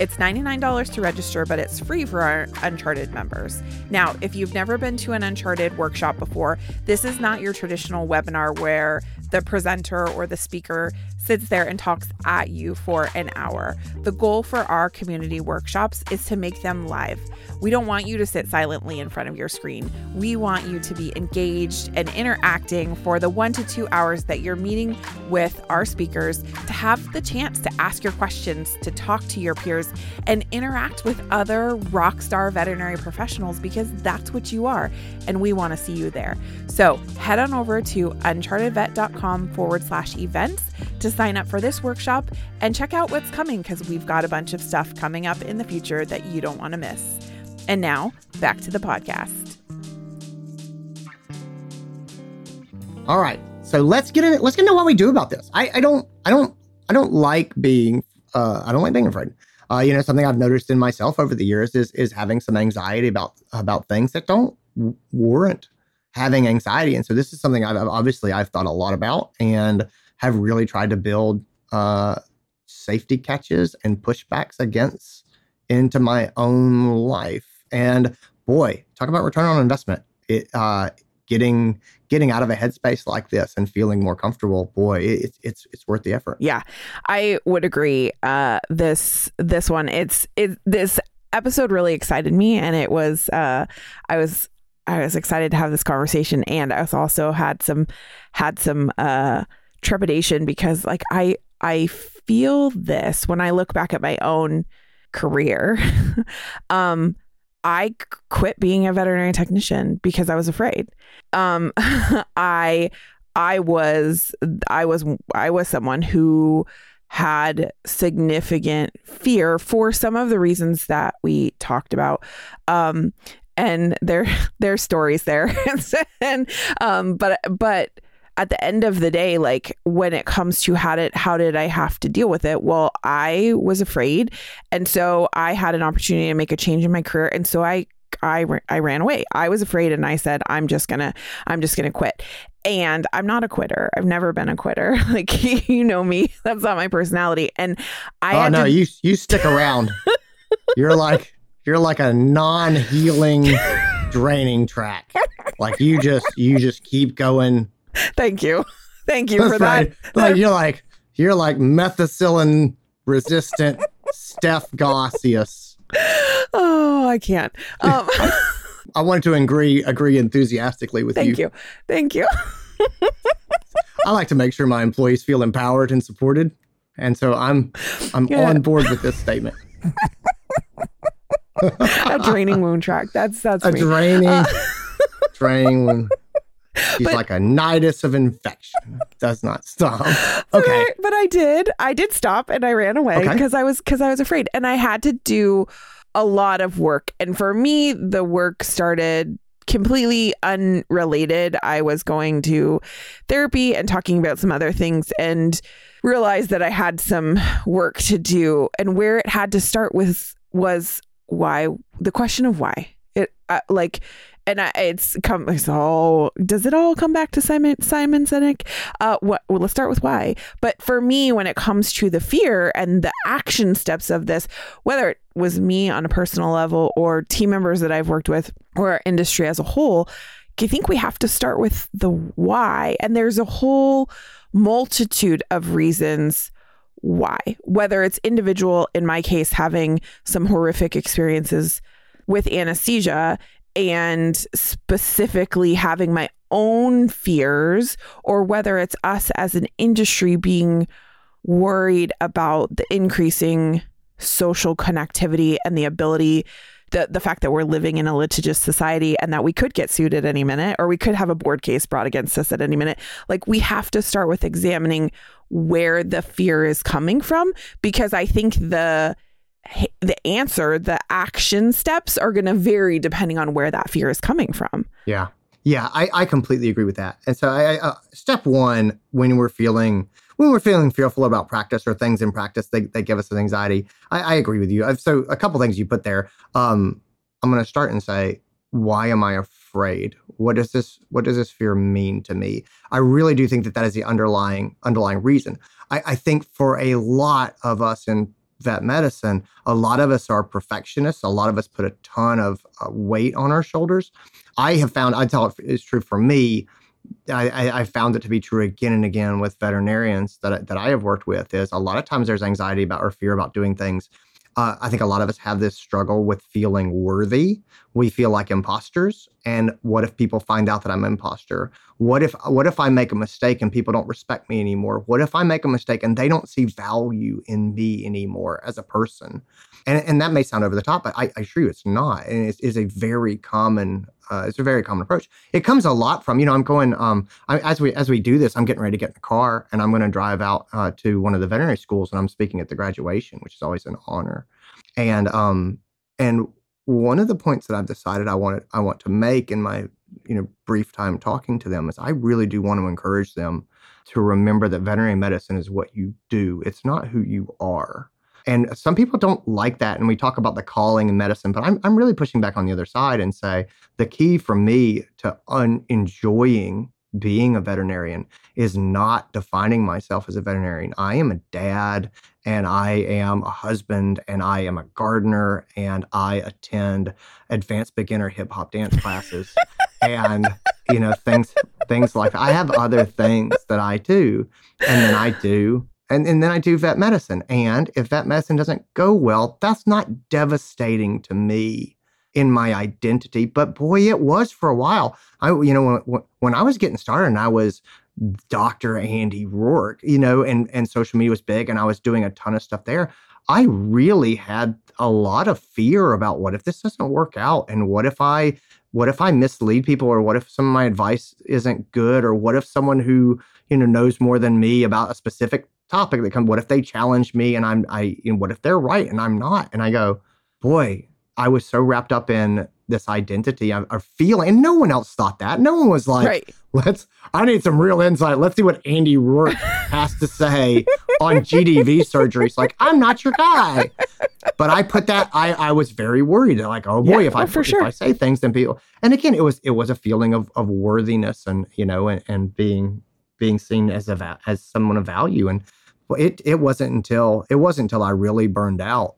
It's $99 to register, but it's free for our Uncharted members. Now, if you've never been to an Uncharted workshop before, this is not your traditional webinar where the presenter or the speaker sits there and talks at you for an hour. The goal for our community workshops is to make them live. We don't want you to sit silently in front of your screen. We want you to be engaged and interacting for the one to two hours that you're meeting with our speakers to have the chance to ask your questions, to talk to your peers, and interact with other rock star veterinary professionals because that's what you are. And we want to see you there. So head on over to unchartedvet.com forward slash events to sign up for this workshop and check out what's coming because we've got a bunch of stuff coming up in the future that you don't want to miss. And now, back to the podcast. All right. So let's get in let's get into what we do about this. I, I don't I don't I don't like being uh I don't like being afraid. Uh, you know, something I've noticed in myself over the years is is having some anxiety about about things that don't warrant having anxiety. And so this is something I've obviously I've thought a lot about and have really tried to build uh, safety catches and pushbacks against into my own life. And boy, talk about return on investment. It uh, getting getting out of a headspace like this and feeling more comfortable. Boy, it's it's it's worth the effort. Yeah, I would agree. Uh, this this one, it's it this episode really excited me, and it was uh, I was I was excited to have this conversation, and I was also had some had some uh, trepidation because like I I feel this when I look back at my own career. um, I quit being a veterinary technician because I was afraid. Um, I I was I was I was someone who had significant fear for some of the reasons that we talked about. Um, and there there's stories there and um but but at the end of the day like when it comes to how did how did I have to deal with it well I was afraid and so I had an opportunity to make a change in my career and so I I I ran away I was afraid and I said I'm just going to I'm just to quit and I'm not a quitter. I've never been a quitter. Like you know me, that's not my personality. And I oh no, to... you you stick around. You're like you're like a non-healing draining track. Like you just you just keep going. Thank you. Thank you That's for right. that. Like you're like you're like methicillin resistant Steph Gossius. Oh, I can't. Um, I wanted to agree agree enthusiastically with thank you. Thank you. Thank you. I like to make sure my employees feel empowered and supported. And so I'm I'm on board with this statement. a draining wound track. That's that's a me. draining, Uh, draining. wound. She's But- like a nidus of infection. Does not stop. But Okay. I, but I did. I did stop and I ran away Okay. because I was because I was afraid and I had to do a lot of work. And for me, the work started completely unrelated. I was going to therapy and talking about some other things and realized that I had some work to do. And where it had to start with was why the question of why it uh, like and I, it's come it's all does it all come back to Simon Simon Sinek? Uh what well let's start with why. But for me when it comes to the fear and the action steps of this whether it was me on a personal level or team members that I've worked with or our industry as a whole I think we have to start with the why. And there's a whole multitude of reasons why. Whether it's individual in my case having some horrific experiences with anesthesia and specifically having my own fears or whether it's us as an industry being worried about the increasing social connectivity and the ability the, the fact that we're living in a litigious society and that we could get sued at any minute or we could have a board case brought against us at any minute like we have to start with examining where the fear is coming from because i think the the answer the action steps are going to vary depending on where that fear is coming from Yeah. Yeah, I, I completely agree with that. And so, I, uh, step one, when we're feeling when we're feeling fearful about practice or things in practice, they, they give us an anxiety. I, I agree with you. Uh, So, a couple things you put there. Um, I'm going to start and say, why am I afraid? What does this What does this fear mean to me? I really do think that that is the underlying underlying reason. I, I think for a lot of us in vet medicine, a lot of us are perfectionists. A lot of us put a ton of uh, weight on our shoulders. I have found, I tell it is true for me. I, I, found it to be true again and again with veterinarians that that I have worked with. Is a lot of times there's anxiety about or fear about doing things. Uh, I think a lot of us have this struggle with feeling worthy. We feel like imposters. And what if people find out that I'm an imposter? What if what if I make a mistake and people don't respect me anymore? What if I make a mistake and they don't see value in me anymore as a person? And, and that may sound over the top, but I, I assure you it's not. And it is a very common uh, it's a very common approach. It comes a lot from you know I'm going um I, as we as we do this I'm getting ready to get in the car and I'm going to drive out uh, to one of the veterinary schools and I'm speaking at the graduation, which is always an honor. And um and one of the points that I've decided I want I want to make in my you know brief time talking to them is I really do want to encourage them to remember that veterinary medicine is what you do. It's not who you are. And some people don't like that. And we talk about the calling in medicine, but I'm, I'm really pushing back on the other side and say the key for me to un- enjoying being a veterinarian is not defining myself as a veterinarian. I am a dad and I am a husband and I am a gardener and I attend advanced beginner hip hop dance classes and you know things things like. I have other things that I do and then I do and, and then I do vet medicine. And if vet medicine doesn't go well, that's not devastating to me in my identity. But boy, it was for a while. I, you know, when, when I was getting started and I was Dr. Andy Roark, you know, and, and social media was big and I was doing a ton of stuff there. I really had a lot of fear about what if this doesn't work out and what if I what if I mislead people or what if some of my advice isn't good or what if someone who, you know, knows more than me about a specific topic that comes what if they challenge me and I'm I you know, what if they're right and I'm not? And I go, boy, I was so wrapped up in this identity or feeling, and no one else thought that. No one was like, right. "Let's." I need some real insight. Let's see what Andy Roark has to say on GDV surgery. It's like I'm not your guy, but I put that. I I was very worried. Like, oh boy, yeah, if I oh, for if sure. I say things, then people. And again, it was it was a feeling of of worthiness and you know and, and being being seen as a as someone of value and it it wasn't until it wasn't until I really burned out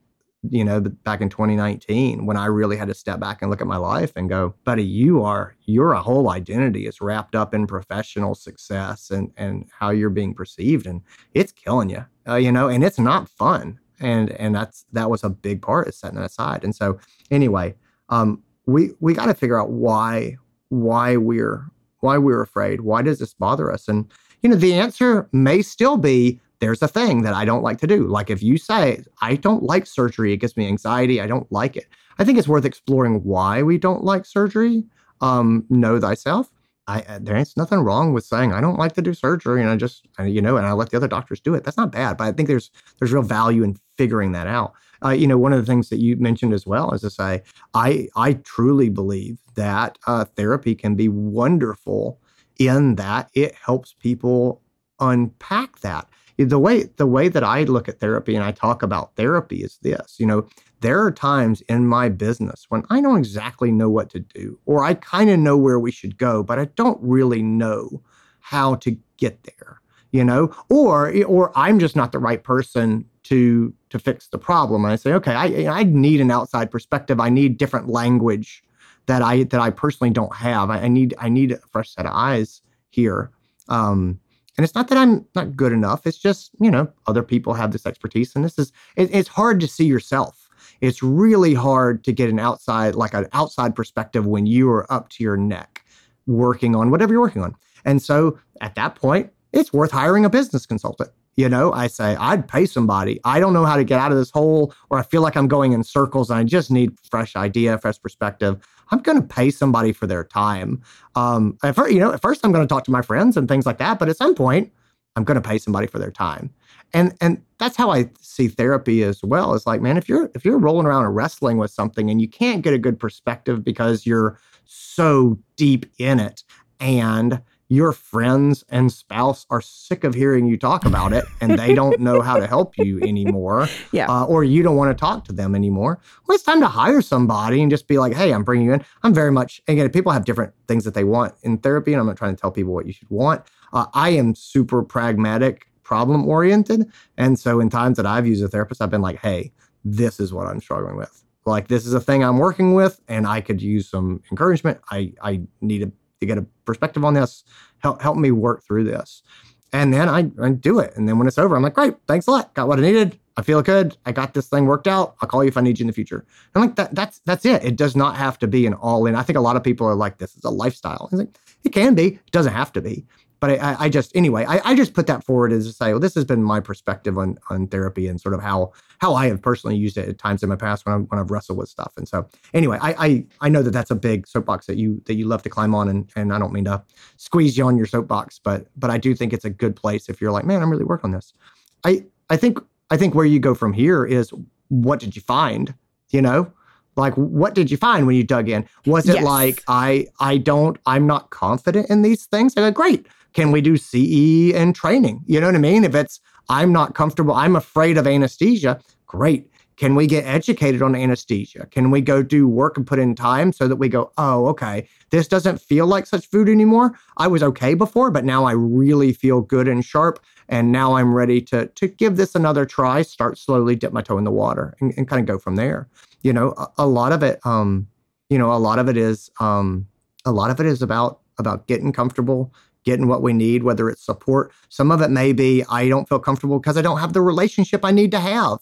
you know, back in 2019 when I really had to step back and look at my life and go, buddy, you are your whole identity is wrapped up in professional success and and how you're being perceived, and it's killing you, uh, you know, and it's not fun, and and that's that was a big part of setting that aside. And so anyway, um, we we got to figure out why why we're why we're afraid. Why does this bother us? And you know, the answer may still be there's a thing that I don't like to do. Like if you say, I don't like surgery, it gives me anxiety, I don't like it. I think it's worth exploring why we don't like surgery. Um, know thyself. I, uh, there ain't nothing wrong with saying I don't like to do surgery and I just you know and I let the other doctors do it. That's not bad, but I think there's there's real value in figuring that out. Uh, you know, one of the things that you mentioned as well is to say I I truly believe that uh, therapy can be wonderful in that it helps people unpack that the way the way that I look at therapy and I talk about therapy is this, you know, there are times in my business when I don't exactly know what to do or I kind of know where we should go, but I don't really know how to get there, you know? Or or I'm just not the right person to to fix the problem. And I say, okay, I I need an outside perspective. I need different language that I that I personally don't have. I, I need I need a fresh set of eyes here. Um, and it's not that I'm not good enough. It's just, you know, other people have this expertise. And this is, it, it's hard to see yourself. It's really hard to get an outside, like an outside perspective when you are up to your neck working on whatever you're working on. And so at that point, it's worth hiring a business consultant. You know, I say, I'd pay somebody. I don't know how to get out of this hole, or I feel like I'm going in circles and I just need fresh idea, fresh perspective. I'm going to pay somebody for their time. Um, at first, you know, at first I'm going to talk to my friends and things like that, but at some point, I'm going to pay somebody for their time. And and that's how I see therapy as well. It's like, man, if you're if you're rolling around and wrestling with something and you can't get a good perspective because you're so deep in it and your friends and spouse are sick of hearing you talk about it and they don't know how to help you anymore yeah. Uh, or you don't want to talk to them anymore well it's time to hire somebody and just be like hey i'm bringing you in. I'm very much again people have different things that they want in therapy and i'm not trying to tell people what you should want. Uh, i am super pragmatic problem oriented and so in times that i've used a therapist i've been like hey this is what i'm struggling with. Like this is a thing i'm working with and i could use some encouragement. I i need a to get a perspective on this. Help help me work through this. And then I, I do it. And then when it's over, I'm like, great, thanks a lot. Got what I needed. I feel good. I got this thing worked out. I'll call you if I need you in the future. And like that, that's that's it. It does not have to be an all in. I think a lot of people are like, this is a lifestyle. Like, it can be. It doesn't have to be but I, I just anyway, I, I, just put that forward as to say, well, this has been my perspective on on therapy and sort of how how I have personally used it at times in my past when I when I've wrestled with stuff. And so anyway, I, I I know that that's a big soapbox that you that you love to climb on, and and I don't mean to squeeze you on your soapbox, but but I do think it's a good place if you're like, man, I'm really working on this. I I think I think where you go from here is what did you find? You know, like what did you find when you dug in was it yes. like i i don't i'm not confident in these things i go great can we do CE and training? You know what I mean? If it's, I'm not comfortable, I'm afraid of anesthesia, Great. Can we get educated on anesthesia? Can we go do work and put in time so that we go, oh, okay, this doesn't feel like such food anymore. I was okay before, but now I really feel good and sharp. And now I'm ready to, to give this another try, start slowly, dip my toe in the water and, and kind of go from there. You know, a, a lot of it, um, you know, a lot of it is um, a lot of it is about about getting comfortable, getting what we need, whether it's support. Some of it may be I don't feel comfortable because I don't have the relationship I need to have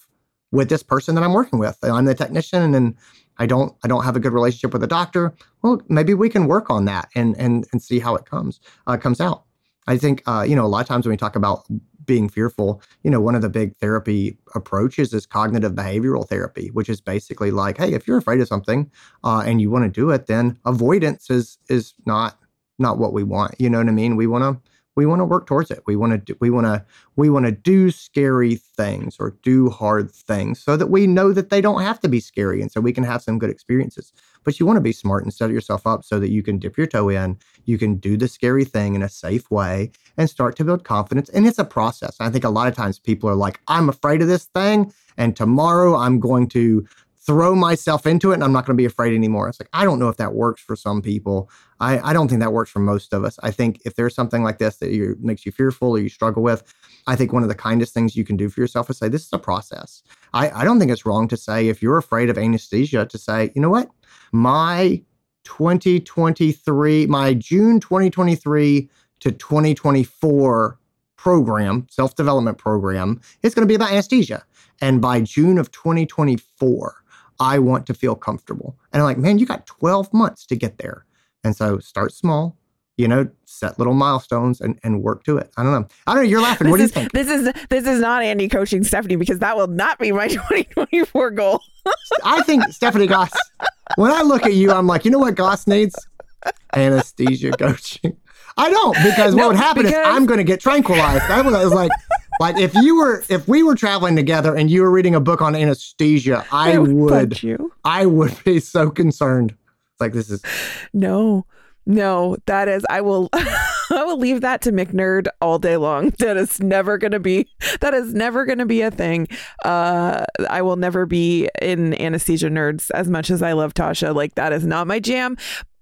with this person that I'm working with. I'm the technician and I don't I don't have a good relationship with a doctor. Well, maybe we can work on that and and and see how it comes uh, comes out. I think uh, you know a lot of times when we talk about being fearful, you know, one of the big therapy approaches is cognitive behavioral therapy, which is basically like, hey, if you're afraid of something uh, and you want to do it, then avoidance is is not not what we want. You know what I mean? We want to we want to work towards it. We want to do, we want to we want to do scary things or do hard things so that we know that they don't have to be scary and so we can have some good experiences. But you want to be smart and set yourself up so that you can dip your toe in, you can do the scary thing in a safe way and start to build confidence. And it's a process. I think a lot of times people are like, I'm afraid of this thing and tomorrow I'm going to throw myself into it and I'm not going to be afraid anymore. It's like, I don't know if that works for some people. I, I don't think that works for most of us. I think if there's something like this that you, makes you fearful or you struggle with, I think one of the kindest things you can do for yourself is say, this is a process. I, I don't think it's wrong to say, if you're afraid of anesthesia, to say, you know what? My 2023, my June 2023 to 2024 program, self development program, is going to be about anesthesia. And by June of 2024, I want to feel comfortable. And I'm like, man, you got 12 months to get there. And so start small, you know, set little milestones and, and work to it. I don't know. I don't know. You're laughing. This what do you think? This is this is not Andy coaching Stephanie because that will not be my 2024 goal. I think Stephanie Goss, when I look at you, I'm like, you know what Goss needs? Anesthesia coaching. I don't because No, what would happen because- is I'm going to get tranquilized. I was like, like if you were if we were traveling together and you were reading a book on anesthesia, I would punch you. I would be so concerned. It's like this is No, no, that is I will I will leave that to McNerd all day long. That is never gonna be that is never gonna be a thing. Uh I will never be in anesthesia nerds as much as I love Tasha. Like that is not my jam.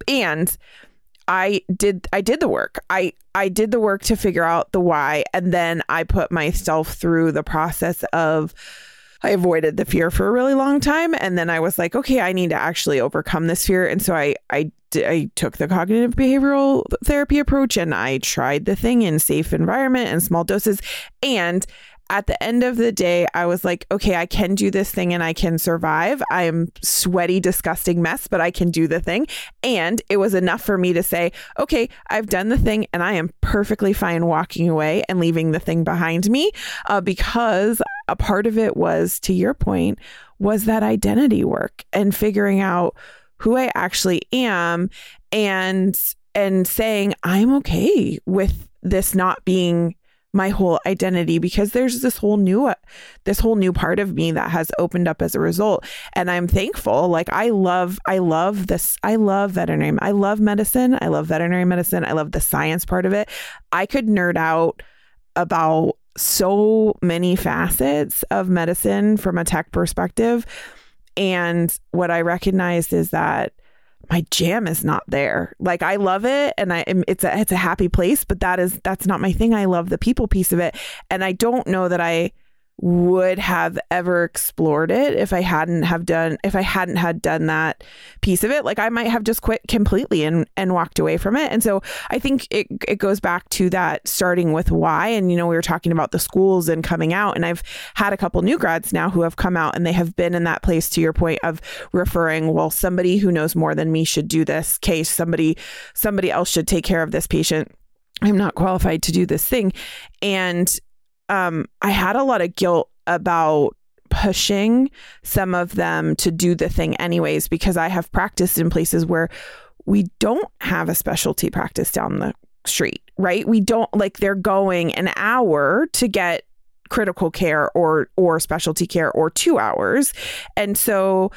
And I did I did the work. I I did the work to figure out the why and then I put myself through the process of I avoided the fear for a really long time and then I was like, okay, I need to actually overcome this fear and so I I I took the cognitive behavioral therapy approach and I tried the thing in safe environment and small doses and at the end of the day, I was like, okay, I can do this thing and I can survive. I am sweaty, disgusting mess, but I can do the thing. And it was enough for me to say, okay, I've done the thing and I am perfectly fine walking away and leaving the thing behind me uh, because a part of it was, to your point, was that identity work and figuring out who I actually am and and saying I'm okay with this not being my whole identity because there's this whole new this whole new part of me that has opened up as a result. And i'm thankful. Like i love i love this i love veterinary i love medicine. I love veterinary medicine. I love the science part of it. I could nerd out about so many facets of medicine from a tech perspective. And what i recognized is that my jam is not there. Like I love it and I it's a it's a happy place, but that is that's not my thing. I love the people piece of it and I don't know that I would have ever explored it if I hadn't have done if I hadn't had done that piece of it. Like I might have just quit completely and and walked away from it. And so I think it it goes back to that starting with why. And you know we were talking about the schools and coming out and I've had a couple new grads now who have come out and they have been in that place to your point of referring well somebody who knows more than me should do this case. Somebody somebody else should take care of this patient. I'm not qualified to do this thing. And um, I had a lot of guilt about pushing some of them to do the thing anyways because I have practiced in places where we don't have a specialty practice down the street, right? We don't like they're going an hour to get critical care or or specialty care or 2 hours. And so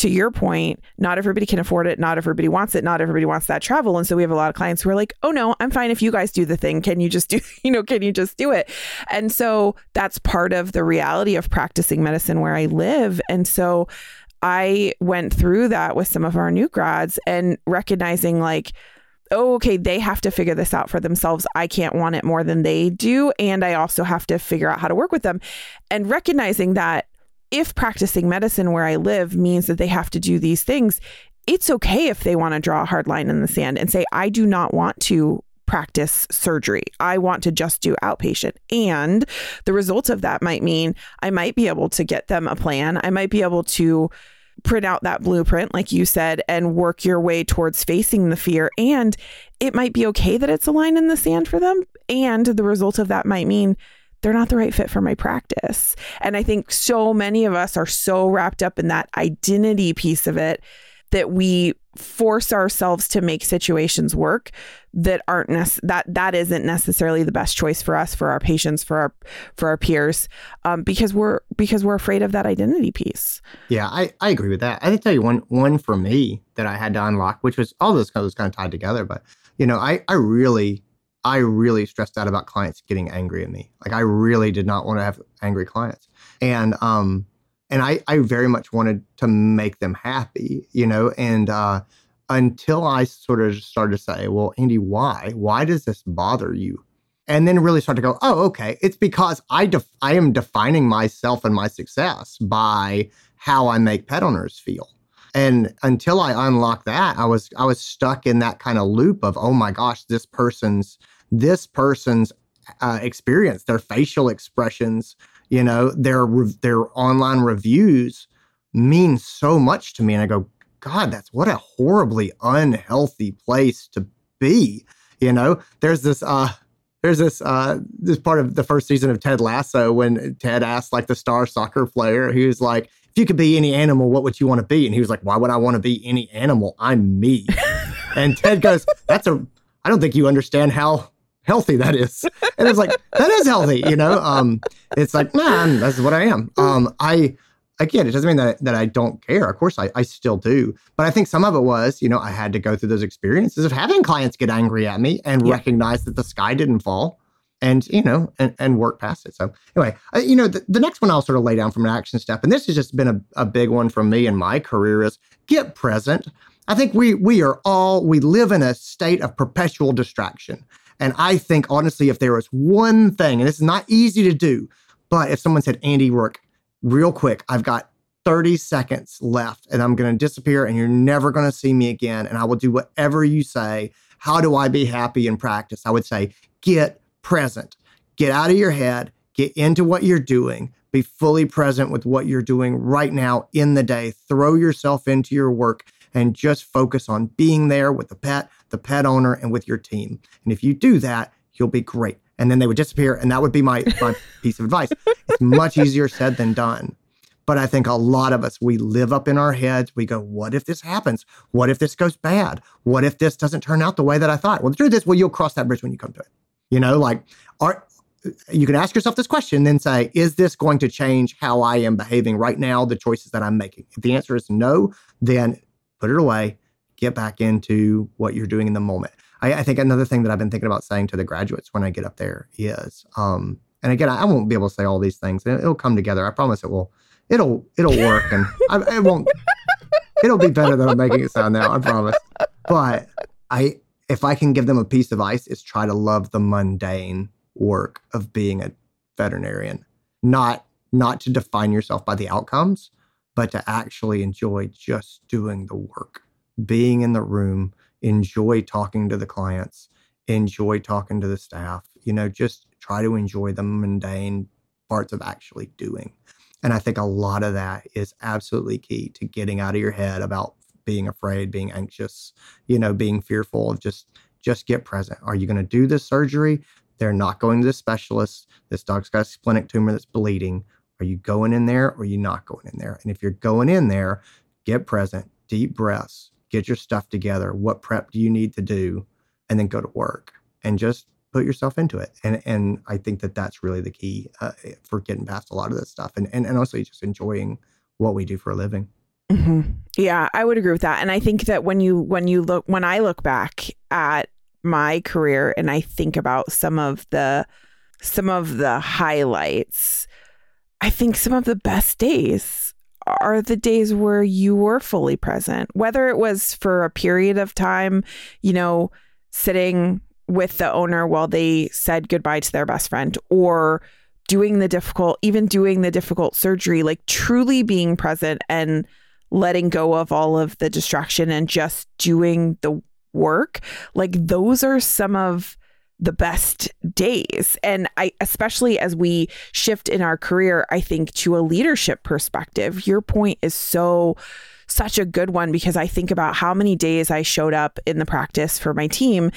to your point, not everybody can afford it. Not everybody wants it. Not everybody wants that travel. And so we have a lot of clients who are like, oh no, I'm fine if you guys do the thing. Can you just do, you know, can you just do it? And so that's part of the reality of practicing medicine where I live. And so I went through that with some of our new grads and recognizing like, oh, okay, they have to figure this out for themselves. I can't want it more than they do. And I also have to figure out how to work with them. And recognizing that if practicing medicine where I live means that they have to do these things, it's okay if they want to draw a hard line in the sand and say, I do not want to practice surgery. I want to just do outpatient. And the result of that might mean I might be able to get them a plan. I might be able to print out that blueprint, like you said, and work your way towards facing the fear. And it might be okay that it's a line in the sand for them. And the result of that might mean they're not the right fit for my practice. And I think so many of us are so wrapped up in that identity piece of it that we force ourselves to make situations work that aren't nec- that that isn't necessarily the best choice for us for our patients for our for our peers um, because we're because we're afraid of that identity piece yeah i i agree with that i can tell you one one for me that i had to unlock which was all those kind of, kind of tied together but you know i i really I really stressed out about clients getting angry at me. Like I really did not want to have angry clients. And um and I I very much wanted to make them happy, you know, and uh until I sort of started to say, well, Andy, why? Why does this bother you? And then really start to go, oh, okay, it's because I def- I am defining myself and my success by how I make pet owners feel. And until I unlocked that, I was I was stuck in that kind of loop of, oh my gosh, this person's this person's uh, experience, their facial expressions, you know, their their online reviews mean so much to me. And I go, God, that's what a horribly unhealthy place to be. You know, there's this uh there's this uh this part of the first season of Ted Lasso when Ted asked like the star soccer player, was like, if you could be any animal, what would you want to be? And he was like, Why would I want to be any animal? I'm me. and Ted goes, That's a I don't think you understand how healthy that is. And it's like, that is healthy, you know? Um, it's like, man, that's what I am. Um, I, again, it doesn't mean that, that I don't care. Of course, I, I still do. But I think some of it was, you know, I had to go through those experiences of having clients get angry at me and yeah. recognize that the sky didn't fall and, you know, and, and work past it. So anyway, uh, you know, the, the next one I'll sort of lay down from an action step, and this has just been a, a big one for me in my career is get present. I think we we are all we live in a state of perpetual distraction. And I think, honestly, if there was one thing, and it's not easy to do, but if someone said, Andy Roark, real quick, I've got 30 seconds left and I'm going to disappear and you're never going to see me again. And I will do whatever you say. How do I be happy in practice? I would say, get present, get out of your head, get into what you're doing, be fully present with what you're doing right now in the day, throw yourself into your work and just focus on being there with the pet, the pet owner, and with your team. And if you do that, you'll be great. And then they would disappear. And that would be my, my piece of advice. It's much easier said than done. But I think a lot of us, we live up in our heads. We go, what if this happens? What if this goes bad? What if this doesn't turn out the way that I thought? Well, the truth is, well, you'll cross that bridge when you come to it. You know, like, are, you can ask yourself this question, then say, is this going to change how I am behaving right now, the choices that I'm making? If the answer is no, then put it away, get back into what you're doing in the moment. I, I think another thing that I've been thinking about saying to the graduates when I get up there is, um, and again, I won't be able to say all these things. It'll come together. I promise it will. It'll it'll work, and I, it won't. It'll be better than I'm making it sound now. I promise. But I, if I can give them a piece of ice, is try to love the mundane work of being a veterinarian, not not to define yourself by the outcomes, but to actually enjoy just doing the work, being in the room, enjoy talking to the clients, enjoy talking to the staff, you know, just try to enjoy the mundane parts of actually doing. And I think a lot of that is absolutely key to getting out of your head about being afraid, being anxious, you know, being fearful just just get present. Are you going to do this surgery? They're not going to the specialist. This dog's got a splenic tumor that's bleeding. Are you going in there or are you not going in there? And if you're going in there, get present, deep breaths, get your stuff together. What prep do you need to do? And then go to work and just put yourself into it. And and I think that that's really the key uh, for getting past a lot of this stuff and, and, and also just enjoying what we do for a living. Hmm Yeah, I would agree with that. And I think that when you when you look when I look back at my career and I think about some of the some of the highlights, I think some of the best days are the days where you were fully present, whether it was for a period of time, you know, sitting with the owner while they said goodbye to their best friend or doing the difficult, even doing the difficult surgery, like truly being present and letting go of all of the distraction and just doing the work. Like those are some of the best days. And I, especially as we shift in our career, I think to a leadership perspective, your point is so, such a good one because I think about how many days I showed up in the practice for my team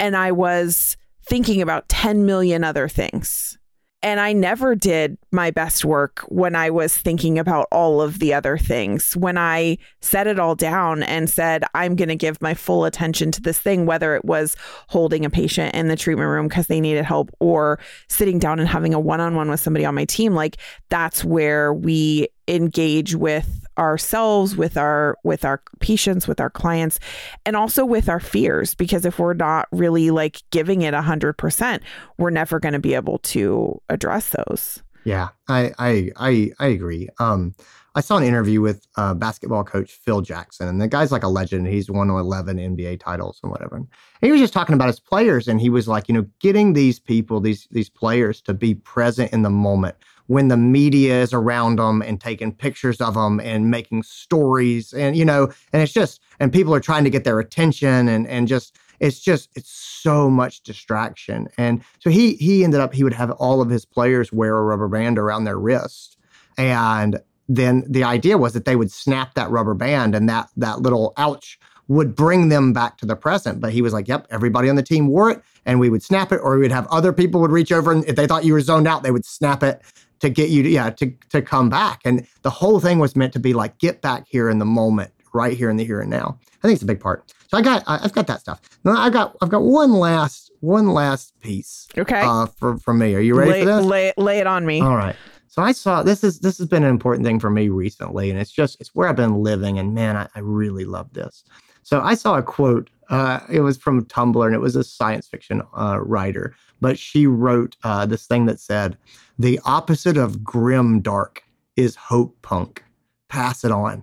and I was thinking about 10 million other things. And I never did my best work when I was thinking about all of the other things. When I set it all down and said, I'm going to give my full attention to this thing, whether it was holding a patient in the treatment room because they needed help or sitting down and having a one on one with somebody on my team, like that's where we engage with ourselves with our with our patients with our clients and also with our fears because if we're not really like giving it a hundred percent we're never going to be able to address those Yeah, I I I, I agree. Um, I saw an interview with uh, basketball coach Phil Jackson, and the guy's like a legend. He's won 11 NBA titles and whatever. And he was just talking about his players, and he was like, you know, getting these people, these these players, to be present in the moment when the media is around them and taking pictures of them and making stories, and you know, and it's just, and people are trying to get their attention, and and just it's just it's so much distraction. And so he he ended up he would have all of his players wear a rubber band around their wrist. And then the idea was that they would snap that rubber band and that that little ouch would bring them back to the present. But he was like yep everybody on the team wore it and we would snap it or we would have other people would reach over and if they thought you were zoned out they would snap it to get you to yeah to to come back. And the whole thing was meant to be like get back here in the moment right here in the here and now. I think it's a big part. So i got I- i've got that stuff. Now i got i've got one last one last piece okay. uh for, from me. Are you ready lay, for this? lay, lay it on me. All right. So I saw this is this has been an important thing for me recently, and it's just it's where I've been living, and man, I, I really love this. So I saw a quote. Uh, it was from Tumblr, and it was a science fiction uh, writer, but she wrote uh, this thing that said, "The opposite of grim dark is hope punk. Pass it on."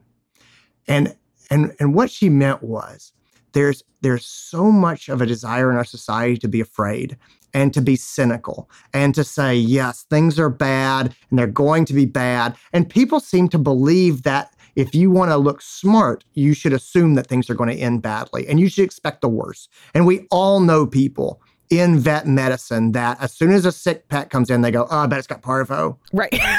And and and what she meant was there's there's so much of a desire in our society to be afraid and to be cynical and to say yes things are bad and they're going to be bad and people seem to believe that if you want to look smart you should assume that things are going to end badly and you should expect the worst. And we all know people in vet medicine that as soon as a sick pet comes in they go oh i bet it's got parvo. Right.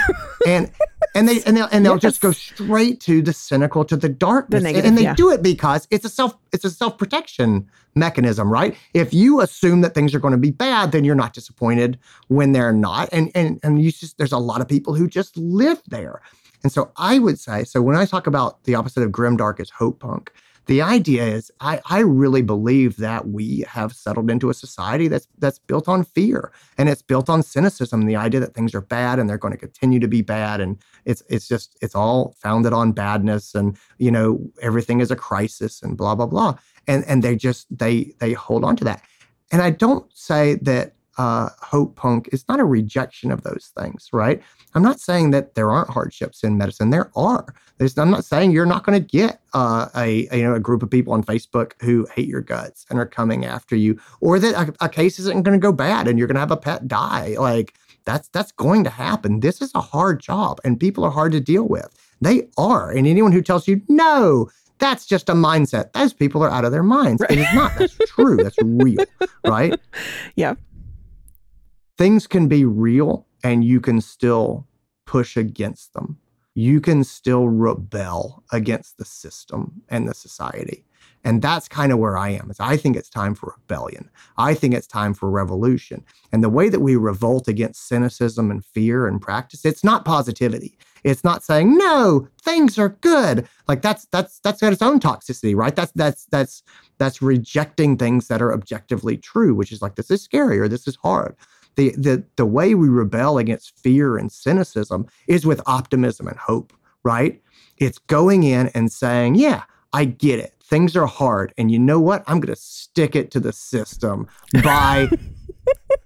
And and they and they'll, and they'll Yes. just go straight to the cynical to the darkness negative, and they yeah. do it because it's a self it's a self-protection mechanism right? If you assume that things are going to be bad then you're not disappointed when they're not. And and and you just there's a lot of people who just live there and so i would say so when i talk about the opposite of grim dark is hope punk the idea is I, I really believe that we have settled into a society that's that's built on fear and it's built on cynicism the idea that things are bad and they're going to continue to be bad and it's it's just it's all founded on badness and you know everything is a crisis and blah blah blah. And and they just they they hold on to that. And i don't say that uh, hope punk is not a rejection of those things right? I'm not saying that there aren't hardships in medicine. There are. There's, i'm not saying you're not going to get uh, a, a you know a group of people on facebook who hate your guts and are coming after you or that a, a case isn't going to go bad and you're going to have a pet die. Like that's that's going to happen. This is a hard job and people are hard to deal with. They are. And anyone who tells you no that's just a mindset those people are out of their minds. Right. it is not. That's true. That's real right? Yeah. Things can be real and you can still push against them. You can still rebel against the system and the society. And that's kind of where i am is i think it's time for rebellion. I think it's time for revolution. And the way that we revolt against cynicism and fear and practice it's not positivity. It's not saying no things are good. Like that's that's that's got its own toxicity right? That's that's that's that's rejecting things that are objectively true which is like this is scary or this is hard the the the way we rebel against fear and cynicism is with optimism and hope right It's going in and saying, yeah, I get it. Things are hard. And you know what? I'm going to stick it to the system by.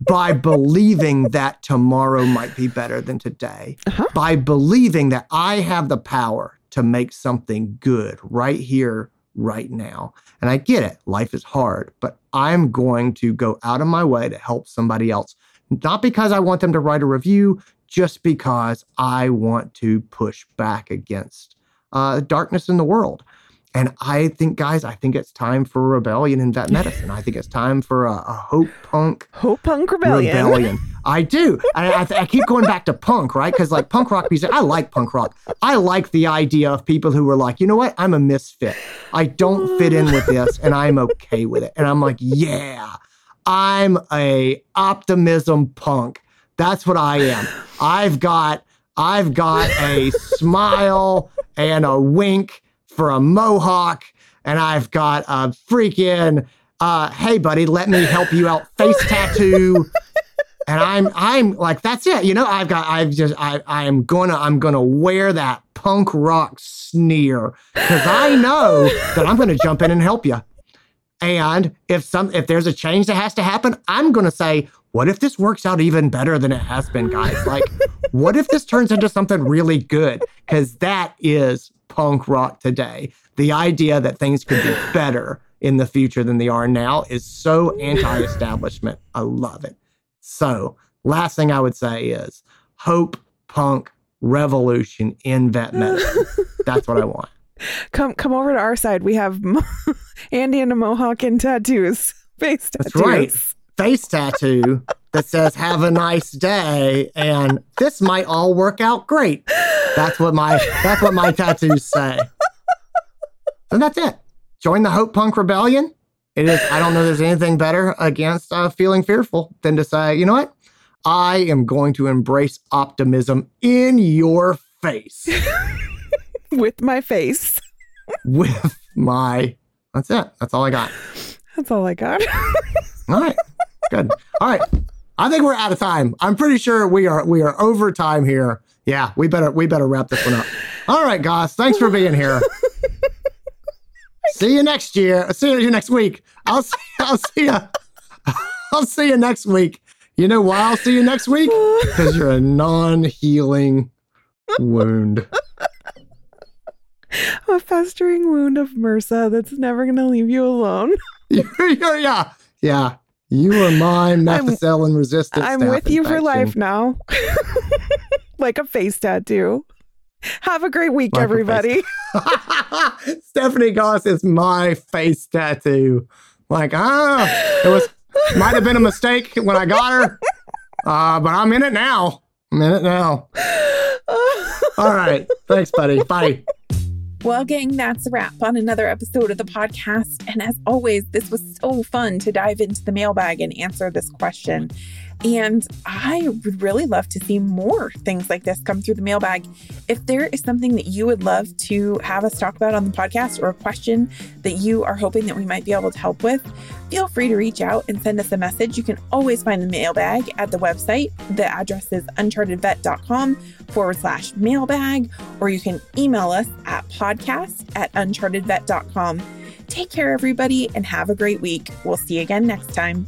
by believing that tomorrow might be better than today, Uh-huh. by believing that I have the power to make something good right here, right now. And I get it, life is hard, but I'm going to go out of my way to help somebody else. Not because I want them to write a review, just because I want to push back against uh, darkness in the world. And I think, guys, I think it's time for rebellion in vet medicine. I think it's time for a, a hope punk Hope Punk Rebellion. rebellion. I do. I, I, I keep going back to punk, right? Because like punk rock music, I like punk rock. I like the idea of people who are like, you know what? I'm a misfit. I don't fit in with this, and I'm okay with it. And I'm like, yeah, I'm a optimism punk. That's what I am. I've got I've got a smile and a wink for a mohawk, and I've got a freaking uh, hey buddy, let me help you out face tattoo. And I'm I'm like, that's it. You know, I've got I've just I I am gonna I'm gonna wear that punk rock sneer because I know that I'm gonna jump in and help you. And if some if there's a change that has to happen, I'm gonna say, what if this works out even better than it has been, guys? Like, what if this turns into something really good? Because that is punk rock today. The idea that things could be better in the future than they are now is so anti-establishment. I love it. So, last thing I would say is hope, punk, revolution in vet medicine. That's what I want. Come come over to our side. We have Mo- Andy and a mohawk and tattoos. Face tattoos. That's right. Face tattoo that says "Have a nice day," and this might all work out great. That's what my that's what my tattoos say. And that's it. Join the Hope Punk Rebellion. It is. I don't know. There's anything better against uh, feeling fearful than to say, you know what? I am going to embrace optimism in your face With my face. with my. That's it. That's all I got. That's all I got. All right. Good. All right. I think we're out of time. I'm pretty sure we are we are over time here. Yeah, we better we better wrap this one up. All right, guys. Thanks for being here. see you next year. See you next week. I'll see, I'll see you. I'll see you next week. You know why I'll see you next week? Because you're a non-healing wound. A festering wound of MRSA that's never going to leave you alone. Yeah, yeah. You are my methicillin resistant. I'm with you for life now. like a face tattoo. Have a great week, Like everybody. Stephanie Goss is my face tattoo. Like, ah, it was might have been a mistake when I got her, uh, but I'm in it now. I'm in it now. All right, thanks, buddy. Bye. Well, gang, that's a wrap on another episode of the podcast. And as always, this was so fun to dive into the mailbag and answer this question. And I would really love to see more things like this come through the mailbag. If there is something that you would love to have us talk about on the podcast or a question that you are hoping that we might be able to help with, feel free to reach out and send us a message. You can always find the mailbag at the website. The address is unchartedvet.com forward slash mailbag, or you can email us at podcast at unchartedvet.com. Take care, everybody, and have a great week. We'll see you again next time.